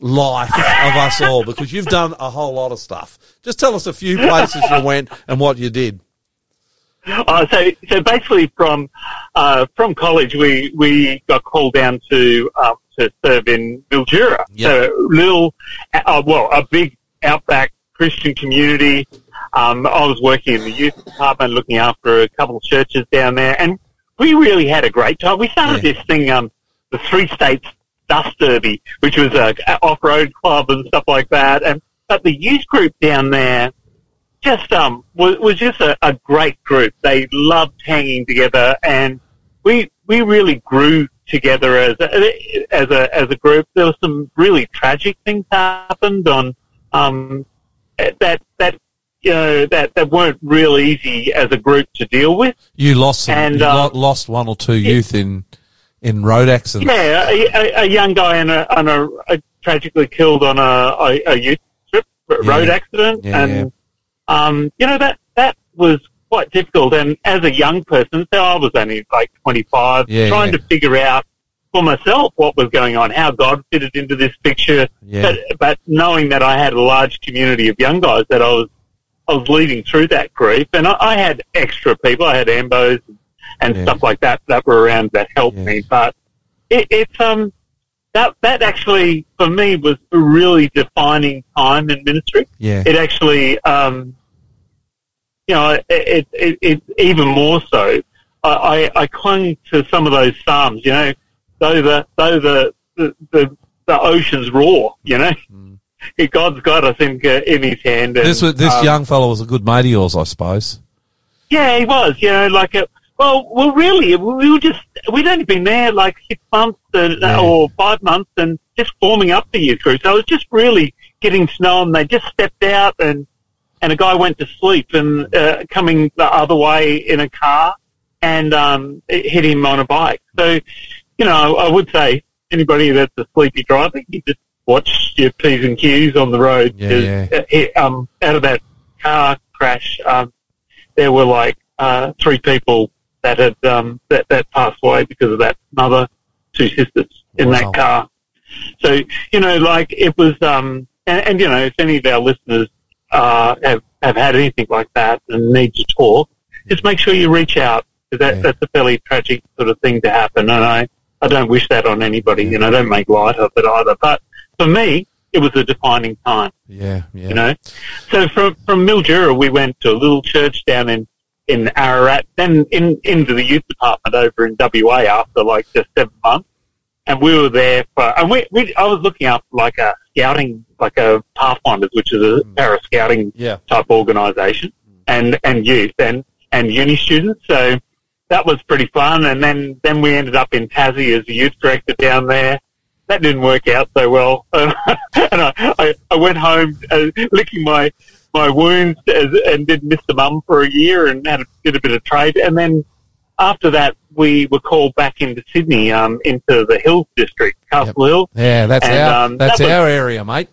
life of us all, because you've done a whole lot of stuff. Just tell us a few places you went and what you did. Uh, so, so basically, from uh, from college, we we got called down to um, to serve in Mildura. Yeah. So, little, uh, well, a big outback Christian community. Um, I was working in the youth department, looking after a couple of churches down there, and we really had a great time. We started Yeah. this thing, um, the Three States Dust Derby, which was a, a off-road club and stuff like that. And but the youth group down there just um was, was just a, a great group. They loved hanging together, and we we really grew together as a, as a as a group. There were some really tragic things happened on um that that you know that that weren't real easy as a group to deal with. You lost some, And, you uh, lo- lost one or two youth in in road accidents. Yeah, a, a, a young guy and a, and a, a tragically killed on a, a, youth trip, a Yeah. road accident, Yeah, and um, you know that that was quite difficult. And as a young person, so I was only like twenty five, Yeah, trying yeah. to figure out for myself what was going on, how God fitted into this picture, Yeah. but but knowing that I had a large community of young guys that I was I was leading through that grief, and I, I had extra people, I had ambos and Yeah. stuff like that that were around that helped Yeah. me, but it, it's um that that actually for me was a really defining time in ministry. Yeah. It actually um you know it it, it, it even more so. I, I I clung to some of those psalms. You know, though the though the the the, the oceans roar. You know, (laughs) God's got us in uh, in His hand. And, Mm. This was, this um, young fellow was a good mate of yours, I suppose. yeah, he was. You know, like a, well, well, really, we were just we'd only been there like six months and, Yeah. or five months, and just forming up the youth group. So it was just really getting to know them. They just stepped out, and and a guy went to sleep and uh, coming the other way in a car, and um, it hit him on a bike. So, you know, I would say anybody that's a sleepy driver, you just watch your p's and q's on the road. Yeah, 'cause, yeah. uh, it, um, out of that car crash, um, there were like uh, three people that had um, that that passed away because of that mother, two sisters in Wow. that car. So you know, like it was, um, and, and you know, if any of our listeners uh, have have had anything like that and need to talk, just make sure you reach out because that, Yeah. that's a fairly tragic sort of thing to happen, and I I don't wish that on anybody. You know, don't make light of it either. But for me, it was a defining time Yeah, yeah. you know. So from from Mildura, we went to a little church down in in Ararat, then in into the youth department over in WA after like just seven months, and we were there for. And we, we I was looking up like a scouting, like a Pathfinders, which is a para scouting Yeah. type organisation, and and youth and and uni students. So that was pretty fun. And then then we ended up in Tassie as a youth director down there. That didn't work out so well, (laughs) and I, I, I went home uh, licking my my wounds as, and did Mr. Mum for a year and had a, did a bit of trade. And then after that, we were called back into Sydney, um, into the Hills district, Castle Hill. Yeah, that's And, our um, that's that was- our area, mate.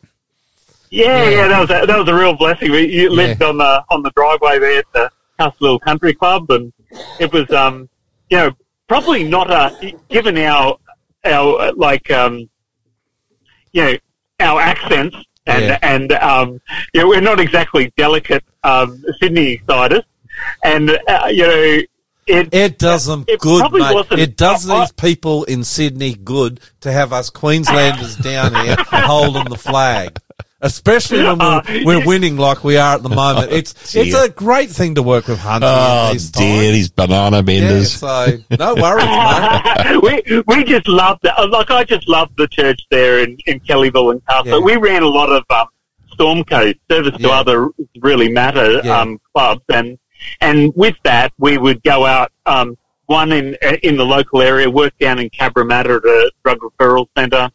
Yeah, Yeah. yeah, that was a, that was a real blessing. We you lived on the on the driveway there at the Castle Hill Country Club, and it was um you know probably not a given our our like um you know our accents and Yeah. and um you know we're not exactly delicate um Sydney siders, and uh, you know it It does them It good, mate. It does I- these people in Sydney good to have us Queenslanders down here (laughs) holding the flag. Especially when we're, (laughs) Uh, we're winning like we are at the moment. It's (laughs) it's a great thing to work with Hunter. Oh, these dear, these banana Yeah, benders. so no worries, (laughs) mate. we we just love that. Like I just love the church there in, in Kellyville and Castle. Yeah. We ran a lot of um, StormCo's service to Yeah. other really matter Yeah. um, clubs, and and with that we would go out. Um, one in in the local area, work down in Cabramatta at a drug referral centre,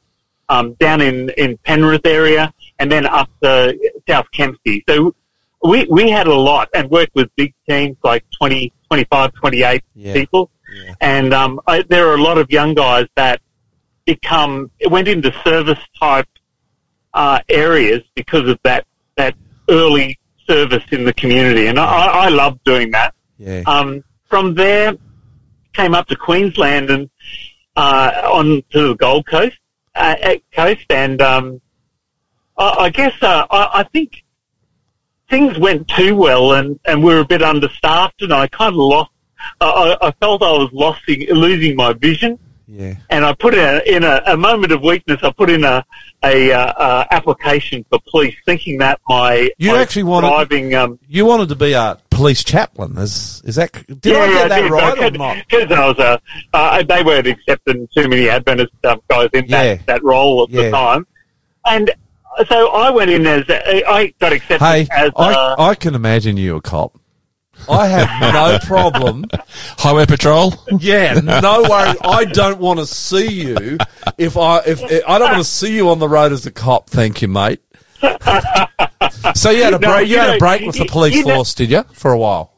um, down in in Penrith area, and then up to South Kempsey. So we we had a lot and worked with big teams like 20, 25, 28 Yeah. people. Yeah. And um, I, there are a lot of young guys that become went into service type uh, areas because of that that early service in the community, and I, I love doing that. Yeah. Um, from there, came up to Queensland and uh, on to the Gold Coast, uh, coast, and um, I, I guess uh, I, I think things went too well, and, and we were a bit understaffed, and I kind of lost. I, I I felt I was losing, losing my vision, Yeah. and I put in a, in a, a moment of weakness. I put in a a uh, uh, application for police, thinking that my You my actually wanted- driving. Um, You wanted to be a police chaplain. Is is that? Did I get that right or not? Because I was a, uh, they weren't accepting too many Adventist um, guys in Yeah. that, that role at Yeah. the time, and so I went in as I got accepted Hey, as I, uh, I can imagine you a cop. I have no (laughs) problem. Highway Patrol. Yeah, (laughs) no worries. I don't want to see you if I if I don't want to see you on the road as a cop. Thank you, mate. So you had a (laughs) No, break. You, you had a break with the police you know- force, did you? For a while.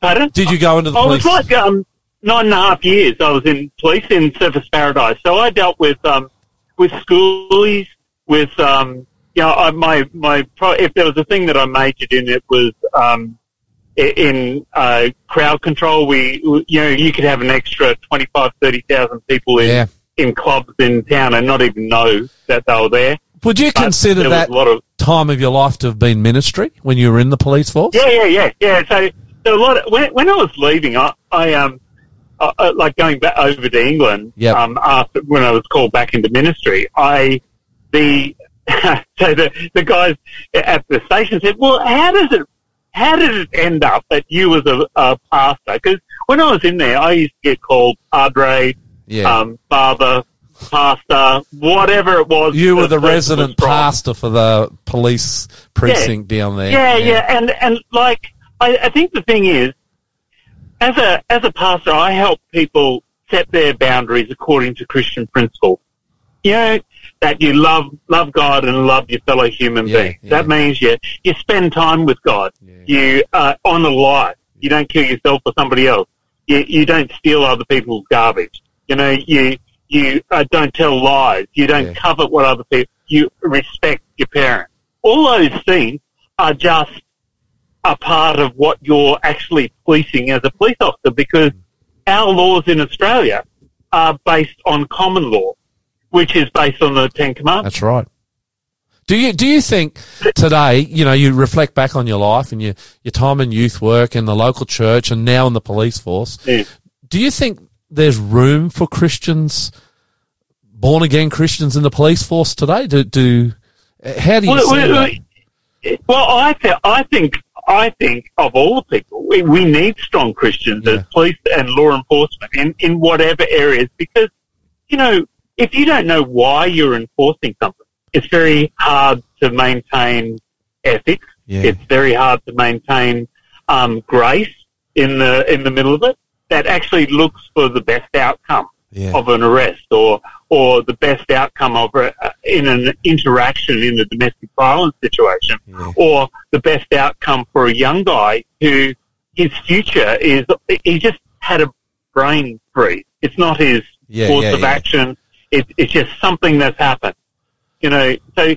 pardon? Did you go into the I police? was like um, nine and a half years. I was in police in Surfers Paradise, so I dealt with um, with schoolies, with um, you know, I, my my pro- if there was a thing that I majored in, it was um, in uh, crowd control. We you know you could have an extra 25, 30,000 people in Yeah. in clubs in town and not even know that they were there. Would you But consider that a lot of time of your life to have been ministry when you were in the police force? Yeah, yeah, yeah, yeah. So, so a lot of, when, when I was leaving, I, I um, uh, uh, like going back over to England, Yep. um, after when I was called back into ministry, I the (laughs) so the the guys at the station said, "Well, how does it how did it end up that you was a, a pastor?" Because when I was in there, I used to get called padre, Yeah. um, father, pastor, whatever it was. you were the resident pastor for the police precinct down there. Yeah, yeah, and and like I, I think the thing is, as a as a pastor, I help people set their boundaries according to Christian principles. You know that you love love God and love your fellow human Yeah, beings. yeah. That means you you spend time with God. Yeah. You uh, honour life. You don't kill yourself or somebody else. You you don't steal other people's garbage. You know you you uh, don't tell lies. You don't covet what other people. You respect your parents. All those things are just a part of what you're actually policing as a police officer because our laws in Australia are based on common law, which is based on the Ten Commandments. That's right. Do you do you think today, you know, you reflect back on your life and your your time in youth work and the local church and now in the police force? Yeah. Do you think there's room for Christians, born again Christians in the police force today? Do do how do you Well, see well, that? well, I, th- I think I think of all the people, we, we need strong Christians Yeah. as police and law enforcement in, in whatever areas because, you know, if you don't know why you're enforcing something, it's very hard to maintain ethics. Yeah. It's very hard to maintain um, grace in the in the middle of it. That actually looks for the best outcome Yeah. of an arrest or or the best outcome of a, in an interaction in a domestic violence situation Yeah. or the best outcome for a young guy who his future is he just had a brain freeze. It's not his Yeah, course of action. It, it's just something that's happened. You know, so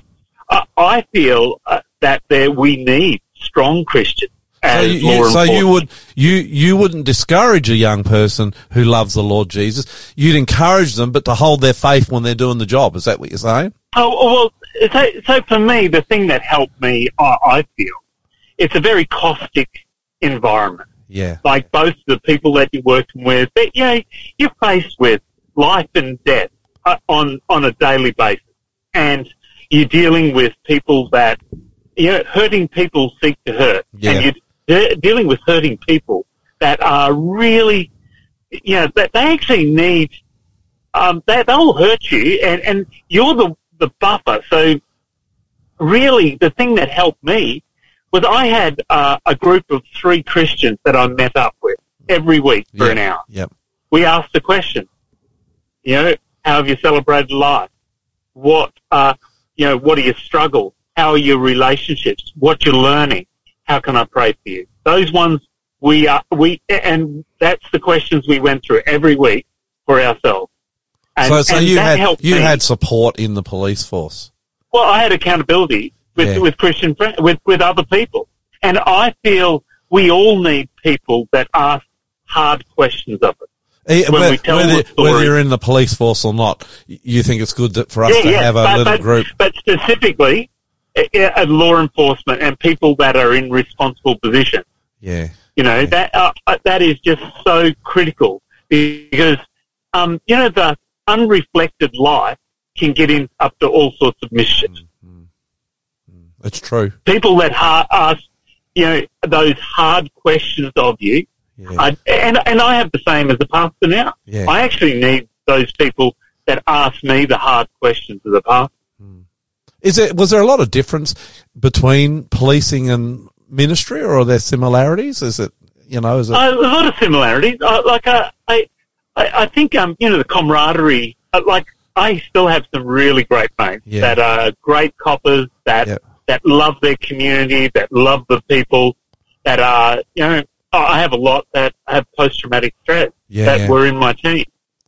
I, I feel uh, that there we need strong Christians So you, so you would you you wouldn't discourage a young person who loves the Lord Jesus. You'd encourage them, but to hold their faith when they're doing the job. Is that what you're saying? Oh, well, so, so for me, the thing that helped me, I, I feel, it's a very caustic environment. Yeah. Like both the people that you're working with, you know, you're faced with life and death on, on a daily basis. And you're dealing with people that, you know, hurting people seek to hurt. Yeah. And you're de- dealing with hurting people that are really, you know, that they actually need um, they, they'll hurt you, and, and you're the, the buffer. So, really, the thing that helped me was I had uh, a group of three Christians that I met up with every week for an hour. Yep. We asked the question, you know, how have you celebrated life? What, uh, you know, what are your struggles? How are your relationships? What you're learning? How can I pray for you? Those ones we are, we, and that's the questions we went through every week for ourselves. And, so, so and you had you me. had support in the police force. Well, I had accountability with, Yeah. with Christian friends, with, with other people. And I feel we all need people that ask hard questions of us. Eh, When whe- we tell whether, the story. whether you're in the police force or not, you think it's good that, for us to have a but, little but, group. But specifically, uh, uh, law enforcement and people that are in responsible positions. Yeah. You know that uh, uh, that is just so critical because um, you know the unreflected life can get in up to all sorts of mischief. That's true. People that ha- ask you know those hard questions of you, Yeah. I, and and I have the same as a pastor now. Yeah. I actually need those people that ask me the hard questions as a pastor. Is it was there a lot of difference between policing and ministry, or are there similarities? Is it you know? Is it Uh, a lot of similarities. Uh, like uh, I, I, I think um, you know the camaraderie. Uh, like I still have some really great mates Yeah. that are great coppers that Yeah. that love their community, that love the people, that are you know. I have a lot that have post traumatic stress Yeah, that yeah. were in my team.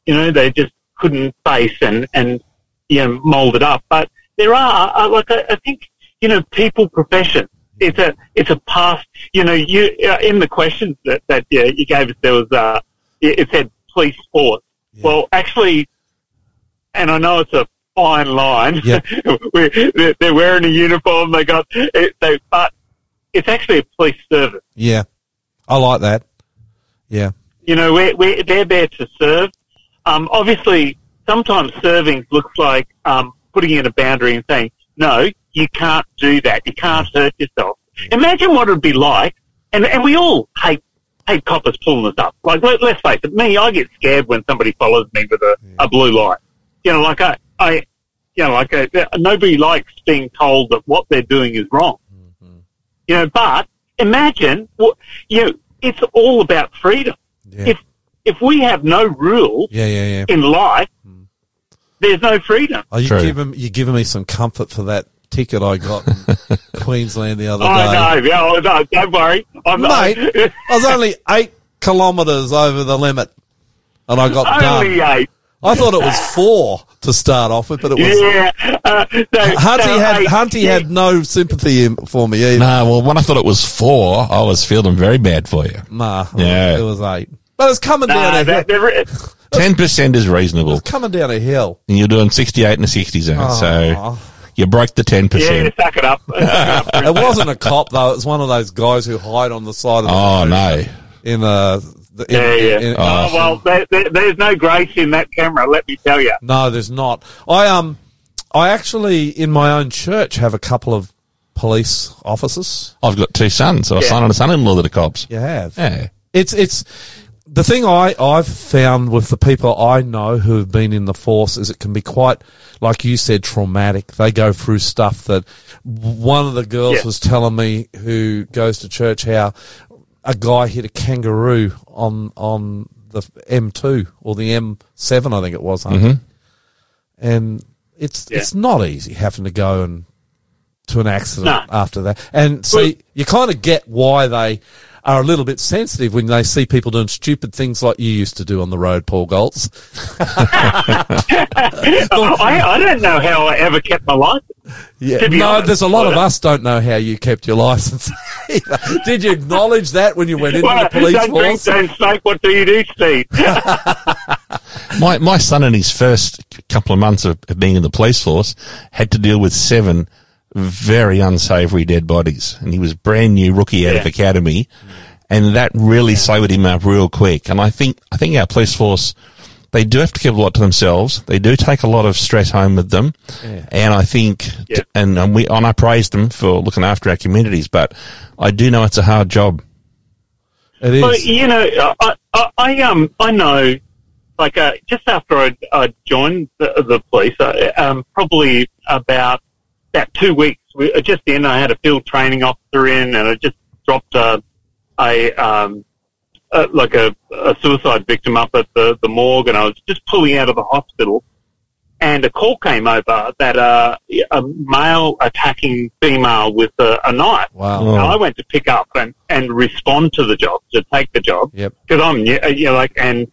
You know, they just couldn't face and and you know mold it up. But there are uh, like I, I think you know people profession. It's a it's a past. You know, you uh, in the questions that that uh, you gave us there was uh it it said police force. Well, actually, and I know it's a fine line. Yeah. (laughs) They're, they're wearing a uniform. They got it, they, but it's actually a police service. yeah? I like that. Yeah, You know, we're, we're, they're there to serve. Um, obviously, sometimes serving looks like um, putting in a boundary and saying, no, you can't do that. You can't hurt yourself. Imagine what it would be like, and, and we all hate hate coppers pulling us up. Like, let, let's face it, me, I get scared when somebody follows me with a, a blue light. You know, like I, I you know, like uh nobody likes being told that what they're doing is wrong. You know, but imagine, what you know, it's all about freedom. yeah, If if we have no rules yeah, yeah, yeah. in life, there's no freedom. Oh, you True. giving you giving me some comfort for that ticket I got in (laughs) Queensland the other day. Oh no, no, no, don't worry. I'm Mate, I was only eight kilometres over the limit, and I got only done. eight. I thought it was four to start off with, but it was. Yeah, uh, so, Hunty so had eight, Hunty yeah. had no sympathy for me either. No, well, when I thought it was four, I was feeling very bad for you. Nah, Yeah. it was eight. But it's coming down Nah, a hill. that, Ten percent is reasonable, It's coming down a hill. and you're doing sixty-eight in the sixty zone, so Oh. you broke the ten yeah, percent. suck it up. (laughs) Suck it up It wasn't a cop though. It was one of those guys who hide on the side of the Oh road no! in a. the- in- Yeah, yeah. in- oh, well, there, there, there's no grace in that camera. Let me tell you. No, there's not. I um, I actually in my own church have a couple of police officers. I've got two sons, so a son and a son-in-law that are cops. You have. Yeah. It's it's the thing I I've found with the people I know who have been in the force is it can be quite like you said traumatic. They go through stuff that one of the girls Yeah. was telling me who goes to church how a guy hit a kangaroo on on the M2 or the M7 I think it was, mm and it's Yeah. it's not easy having to go and to an accident No. after that. And see, Well- you kind of get why they are a little bit sensitive when they see people doing stupid things like you used to do on the road, Paul Goltz. (laughs) Oh, I, I don't know how I ever kept my license. Yeah. No, honest, there's a lot of us don't know how you kept your license. (laughs) Did you acknowledge that when you went into Well, the police don't drink, force? don't smoke. What do you do, Steve? (laughs) My my son in his first couple of months of, of being in the police force had to deal with seven very unsavoury dead bodies, and he was brand new rookie out of academy, and that really sobered him up real quick. And I think I think our police force. They do have to keep a lot to themselves. They do take a lot of stress home with them, and I think, Yeah. and, and we, and I praise them for looking after our communities. But I do know it's a hard job. It is. Well, you know, I, I, I um, I know, like, uh, just after I, I joined the, the police, uh, um, probably about about two weeks, we, uh, just in, I had a field training officer in, and I just dropped a, a um, uh, like a, a suicide victim up at the, the morgue, and I was just pulling out of the hospital, and a call came over that uh, a male attacking female with a, a knife. wow. And I went to pick up and, and respond to the job, to take the job. Yep. Because I'm, yeah, you know, like, and,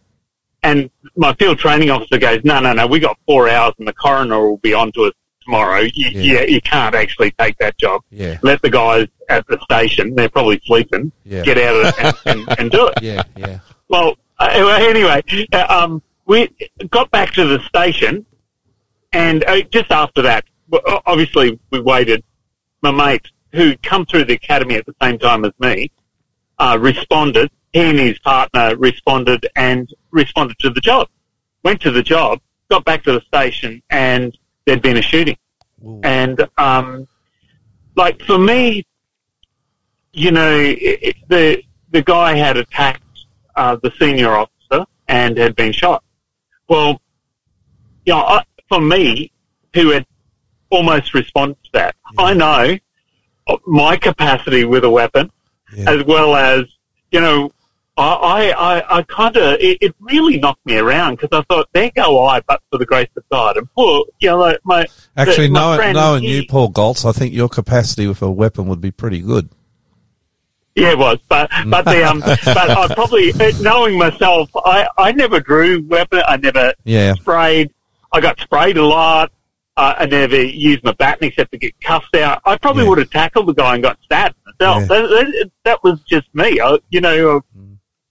and my field training officer goes, no, no, no, we got four hours and the coroner will be on to us tomorrow. You, Yeah. yeah. you can't actually take that job. Yeah. Let the guys at the station, they're probably sleeping, Yeah. get out of it and, and, and do it. Yeah, yeah. Well, uh, anyway, uh, um, we got back to the station, and uh, just after that, obviously we waited. My mate, who come through the academy at the same time as me, uh, responded. He and his partner responded and responded to the job. Went to the job, got back to the station, and there'd been a shooting. And um, like for me, you know, it, the the guy had attacked uh, the senior officer and had been shot. Well, you know, I, for me, who had almost responded to that, I know my capacity with a weapon, as well as you know, I I, I, kind of it, it really knocked me around because I thought there go I, but for the grace of God, and poor, you know, like my Actually, the- my knowing, friend, knowing he- you, Paul Goltz, I think your capacity with a weapon would be pretty good. Yeah, it was, but but the um, (laughs) but I probably knowing myself, I I never drew weapon. I never Yeah. sprayed. I got sprayed a lot. Uh, I never used my baton except to get cuffed out. I probably Yeah. would have tackled the guy and got stabbed myself. Yeah. That, that, that was just me. I, you know,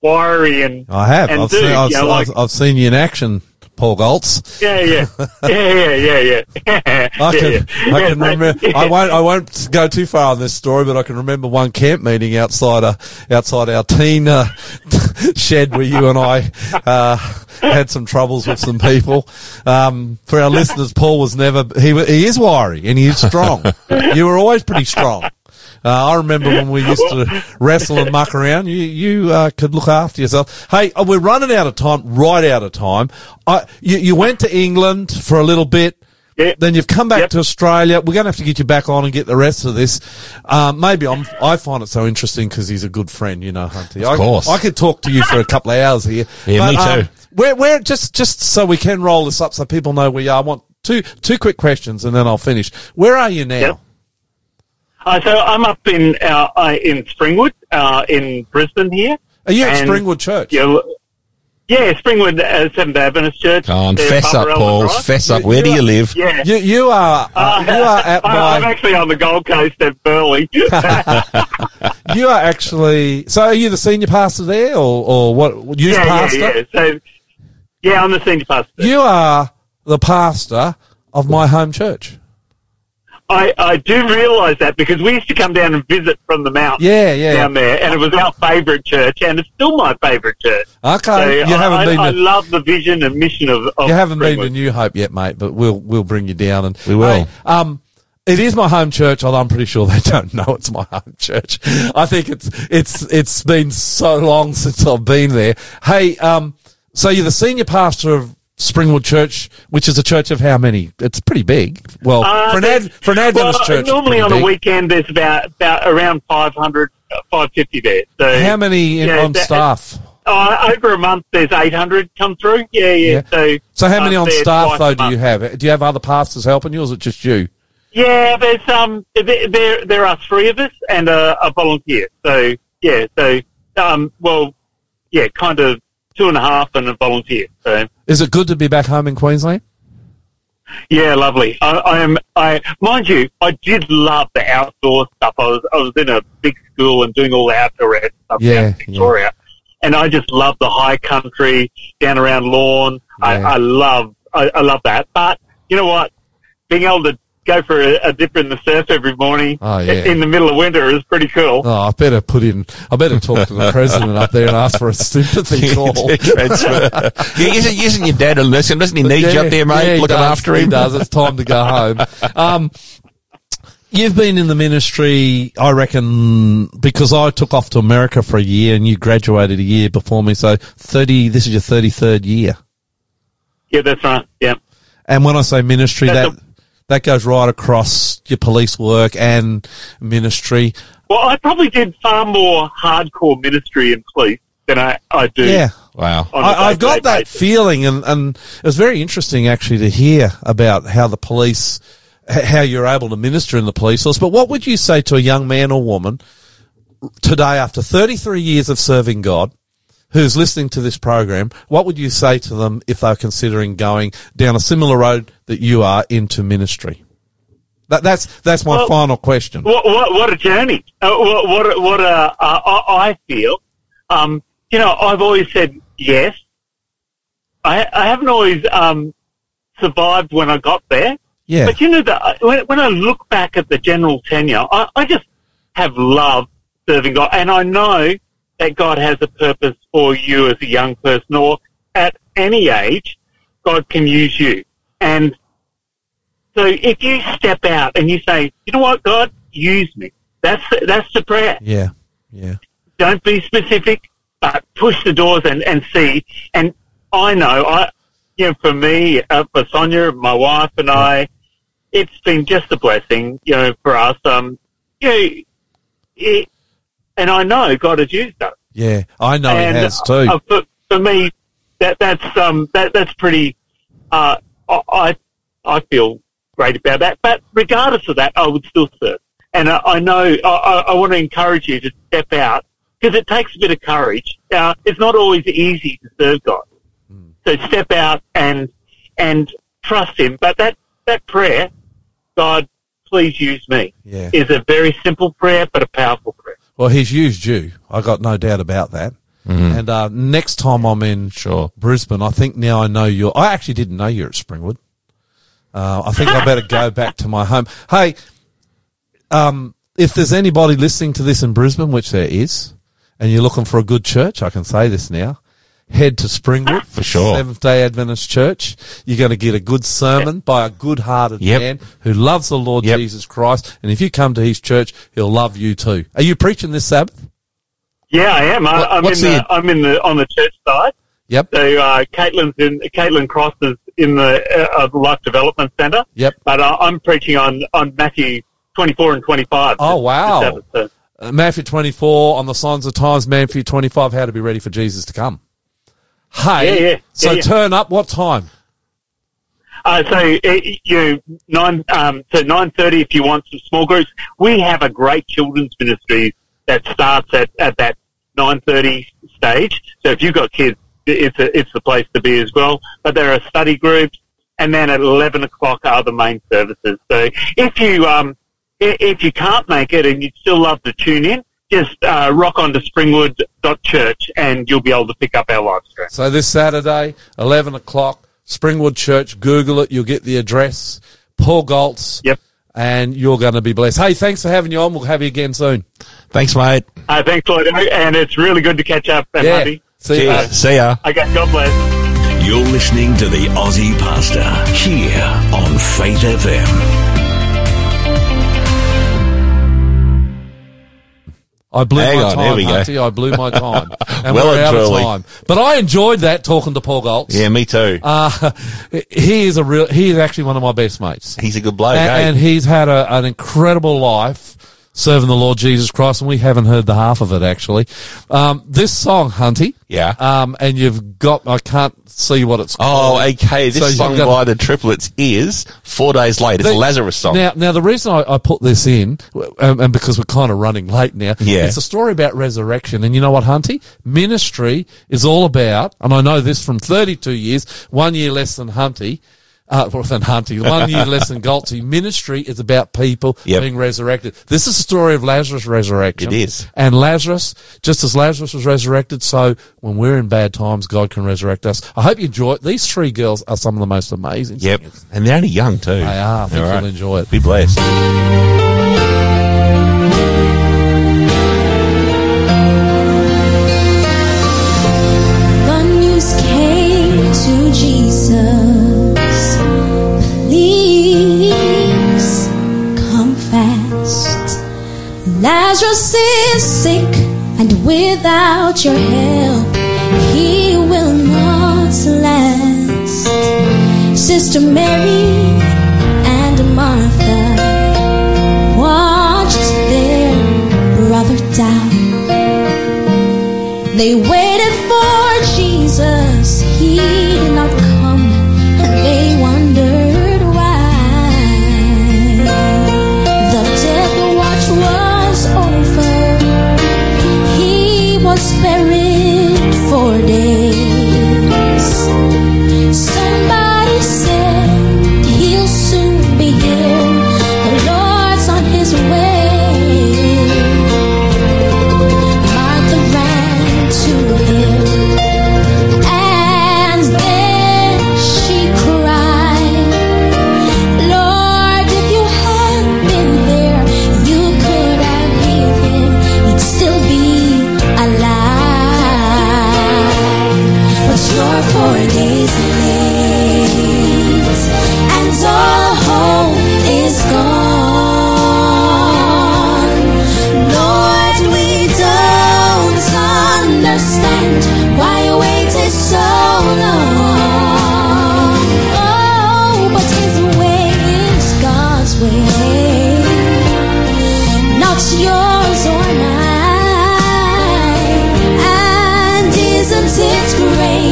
wiry and I have. And I've, dude, seen, I've, you know, I've, like- I've seen you in action, Paul Goltz. yeah, yeah, (laughs) yeah, yeah, yeah, yeah. I can, yeah, I can remember. I won't. I won't go too far on this story, but I can remember one camp meeting outside a, outside our teen uh, (laughs) shed where you and I uh, had some troubles with some people. Um, for our listeners, Paul was never. He he is wiry and he is strong. (laughs) you were always pretty strong. Uh, I remember when we used to wrestle and muck around. You you uh, could look after yourself. Hey, uh, we're running out of time. Right out of time. I you, you went to England for a little bit. Yeah. Then you've come back Yep. to Australia. We're going to have to get you back on and get the rest of this. Um, maybe I'm, I find it so interesting because he's a good friend, you know, Hunty. I, course. I could talk to you for a couple of hours here. Yeah, me um, too. where, where, just, just so we can roll this up so people know where you are. I want two, two quick questions and then I'll finish. Where are you now? Yep. Uh, so I'm up in uh, uh, in Springwood, uh, in Brisbane here. Are you at Springwood Church? Yeah, yeah, Springwood uh, Seventh Adventist Church. Come on, fess up, Paul. Ellen Fess up. You- Where do you you live? Yeah, You, you are, uh, you are (laughs) at I- I'm actually on the Gold Coast at Burleigh. (laughs) (laughs) you are actually, so are you the senior pastor there or, or what, youth yeah, pastor? yeah, yeah. So, yeah, I'm the senior pastor. You are the pastor of my home church. I, I do realise that because we used to come down and visit from the mountain Yeah, yeah. down there, and it was our favourite church, and it's still my favourite church. Okay, So you I, haven't I, been I to, love the vision and mission of. of you haven't been to New Hope yet, mate, but we'll we'll bring you down and We will. Hey, um, it is my home church, although I'm pretty sure they (laughs) don't know it's my home church. I think it's it's it's been so long (laughs) since I've been there. Hey, um, so you're the senior pastor of Springwood Church, which is a church of how many? It's pretty big. Well, Uh, for an ad, for an Adventist well, church, normally on big. a weekend there's about about around 500, uh, 550 there. So How many in, Yeah, on that- staff? Uh, over a month, there's 800 come through. Yeah, yeah. Yeah. So, So how many um, on staff though do you have? Do you have other pastors helping you, or is it just you? Yeah, there's um, there there, there are three of us and a, a volunteer. So yeah, so um, well, yeah, kind of two and a half and a volunteer. So Is it good to be back home in Queensland? yeah, lovely. I, I am. I mind you, I did love the outdoor stuff. I was I was in a big school and doing all the outdoor stuff Yeah, down Victoria, and I just love the high country down around Lawn. I, I love I, I love that. But you know what? Being able to go for a, a dip in the surf every morning Oh, yeah. in the middle of winter is pretty cool. Oh, I better put in. I better talk to the president up there and ask for a sympathy (laughs) call. Transfer. yeah, isn't, isn't your dad a listen? Doesn't he need you up there, mate? Yeah, looking does, after He him. does. It's time to go home. Um, you've been in the ministry, I reckon, because I took off to America for a year and you graduated a year before me. So thirty. This is your thirty-third year. Yeah, that's right. Yeah. And when I say ministry, That's that a- that goes right across your police work and ministry. Well, I probably did far more hardcore ministry in police than I, I do. Yeah. Wow. on a I, I've got day-to-day that basis. feeling, and, and it was very interesting actually to hear about how the police, how you're able to minister in the police force. But what would you say to a young man or woman today, after 33 years of serving God, who's listening to this program, what would you say to them if they're considering going down a similar road that you are into ministry? That, that's that's my Well- final question. What, what, what a journey. Uh, what, what, what a, uh, I, I feel. Um, you know, I've always said yes. I, I haven't always um, survived when I got there. Yeah. But you know, the, when, when I look back at the general tenure, I, I just have loved serving God. And I know that God has a purpose for you as a young person or at any age, God can use you. And so if you step out and you say, you know what, God, use me. That's, that's the prayer. Yeah. Yeah. Don't be specific, but push the doors and, and see. And I know, I, you know, for me, uh, for Sonia, my wife and I, it's been just a blessing, you know, for us. Um, you know, it, and I know God has used us. Yeah. I know and he has too. uh, for, for me, that that's um that that's pretty. Uh, I I feel great about that. But regardless of that, I would still serve. And I, I know I, I, want to encourage you to step out because it takes a bit of courage. Uh, it's not always easy to serve God. So step out and and trust Him. But that that prayer, God, please use me, Yeah. is a very simple prayer but a powerful prayer. Well, he's used you. I got no doubt about that. And uh, next time I'm in Sure. Brisbane, I think now I know you're. I actually didn't know you're at Springwood. Uh, I think I better go (laughs) back to my home. Hey, um, if there's anybody listening to this in Brisbane, which there is, and you're looking for a good church, I can say this now. Head to Springwood (laughs) For sure. Seventh Day Adventist Church. You're going to get a good sermon by a good-hearted Yep. man who loves the Lord Yep. Jesus Christ. And if you come to his church, he'll love you too. Are you preaching this Sabbath? Yeah, I am. I, What- I'm in the, the- I'm in the on the church side. Yep. So uh, Caitlin's in Caitlin Cross is in the uh, uh, Life Development Centre. Yep. But uh, I'm preaching on on Matthew 24 and 25. Oh, wow. Sabbath, so- Uh, Matthew 24 on the Signs of Times, Matthew 25, how to be ready for Jesus to come. Hey, Yeah, yeah. so Yeah, turn up what time? Uh, so uh, you nine um, so nine thirty if you want some small groups. We have a great children's ministry that starts at, at that nine thirty stage. So if you've got kids, it's a, it's the place to be as well. But there are study groups, and then at eleven o'clock are the main services. So if you um if you can't make it and you'd still love to tune in, just uh, rock on to springwood.church and you'll be able to pick up our live stream. So this Saturday, 11 o'clock, Springwood Church. Google it. You'll get the address. Paul Goltz. Yep. And you're going to be blessed. Hey, thanks for having you on. We'll have you again soon. Thanks, mate. Uh, thanks, Lloyd, and it's really good to catch up. And Yeah. Hubby. See you, Cheers. mate. See ya. Okay, God bless. You're listening to the Aussie Pastor here on Faith FM. I blew Hang my on, time, here we go. Hunty. I blew my (laughs) time. And Well we're and out of time. But I enjoyed that talking to Paul Goltz. Yeah, me too. Uh, (laughs) he is a real, he is actually one of my best mates. He's a good bloke, and, eh? and he's had a, an incredible life serving the Lord Jesus Christ, and we haven't heard the half of it actually. Um, this song, Hunty, Yeah. um, and you've got I can't see what it's Oh, okay. This So song got- by the triplets is Four Days Late. It's The- a Lazarus song. Now, now the reason I, I put this in, um, and because we're kind of running late now, Yeah. it's a story about resurrection. And you know what, Hunty? Ministry is all about, and I know this from 32 years, one year less than Hunty, uh, well, than Hunty, one year less than Goltzy. Ministry is about people Yep. being resurrected. This is the story of Lazarus' resurrection. It is. And Lazarus, just as Lazarus was resurrected, so when we're in bad times, God can resurrect us. I hope you enjoy it. These three girls are some of the most amazing Yep. singers. And they're only young too. They are. I think All right. you'll enjoy it. Be blessed. The news came to Jesus. Lazarus is sick, and without your help, he will not last. Sister Mary and Martha watched their brother die. They waited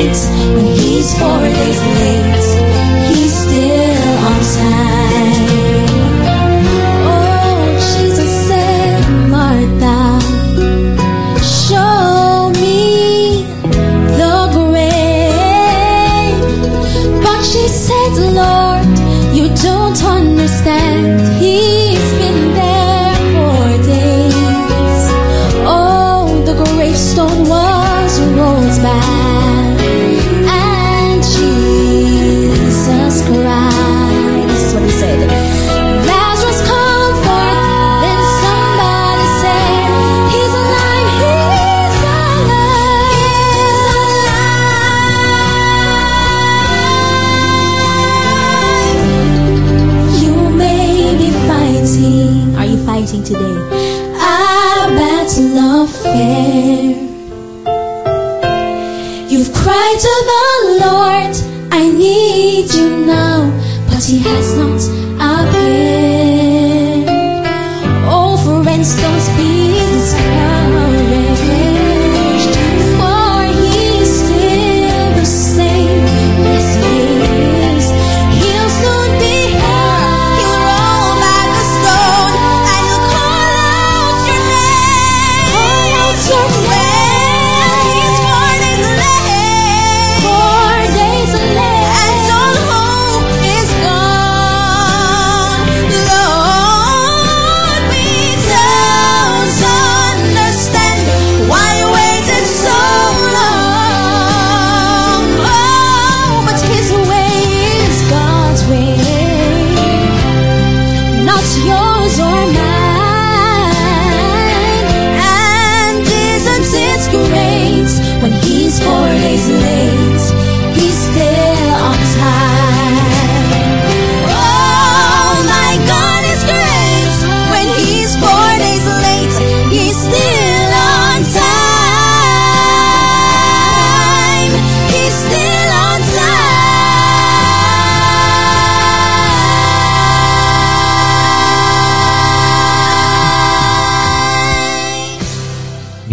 when He's four days late? He's still on time.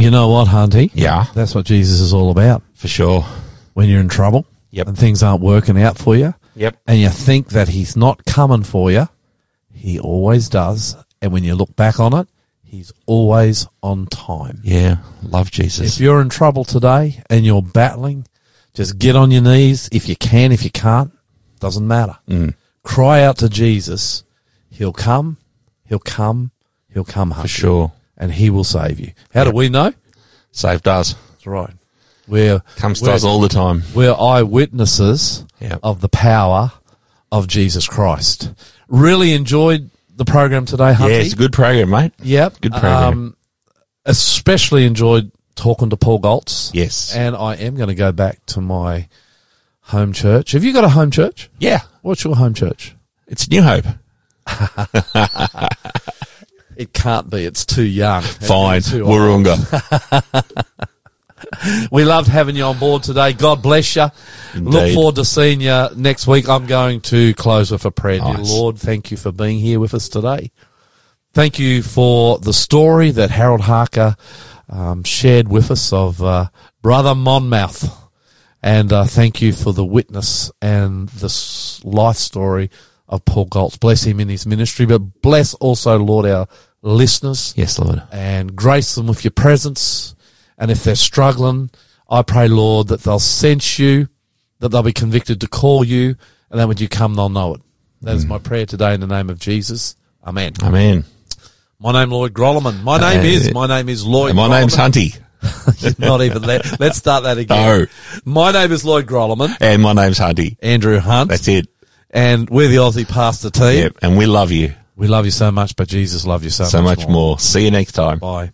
You know what, Hunty? Yeah, That's what Jesus is all about. for sure. When you're in trouble Yep. and things aren't working out for you, Yep. and you think that He's not coming for you, He always does. And when you look back on it, He's always on time. Yeah, love Jesus. If you're in trouble today and you're battling, just get on your knees if you can, if you can't, doesn't matter. Mm. Cry out to Jesus. He'll come, he'll come, he'll come for sure. And he will save you. How do we know? Saved us. That's right. We're, Comes to us all the time. we're eyewitnesses Yeah. of the power of Jesus Christ. Really enjoyed the program today, Hunty. Yeah, it's a good program, mate. Yep. Good program. Um, especially enjoyed talking to Paul Goltz. Yes. And I am going to go back to my home church. Have you got a home church? Yeah, What's your home church? it's New Hope. (laughs) It can't be. It's too young. Fine, Too. Wahroonga. (laughs) We loved having you on board today. God bless you. Look forward to seeing you next week. I'm going to close with a prayer. Dear Lord, thank you for being here with us today. Thank you for the story that Harold Harker um, shared with us of uh, Brother Monmouth. And uh, thank you for the witness and the life story of Paul Goltz. Bless him in his ministry, but bless also, Lord, our listeners Yes, Lord. and grace them with your presence. And if they're struggling, I pray, Lord, that they'll sense you, that they'll be convicted to call you, and then when you come, they'll know it. That is my prayer today in the name of Jesus. Amen. Amen. My name, Lloyd Grolleman. My name Uh, is, my name is Lloyd my name's Grolleman. Hunty. (laughs) Not even that. Let's start that again. No. My name is Lloyd Grolleman. And my name's Hunty. Andrew Hunt. That's it. And we're the Aussie Pastor team. Yep. And we love you We love you so much, but Jesus loves you so, so much more. See you next time. Bye.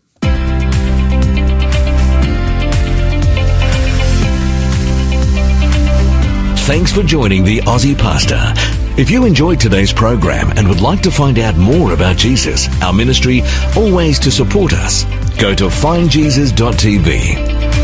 Thanks for joining the Aussie Pastor. If you enjoyed today's program and would like to find out more about Jesus, our ministry, or ways to support us, go to findjesus.tv.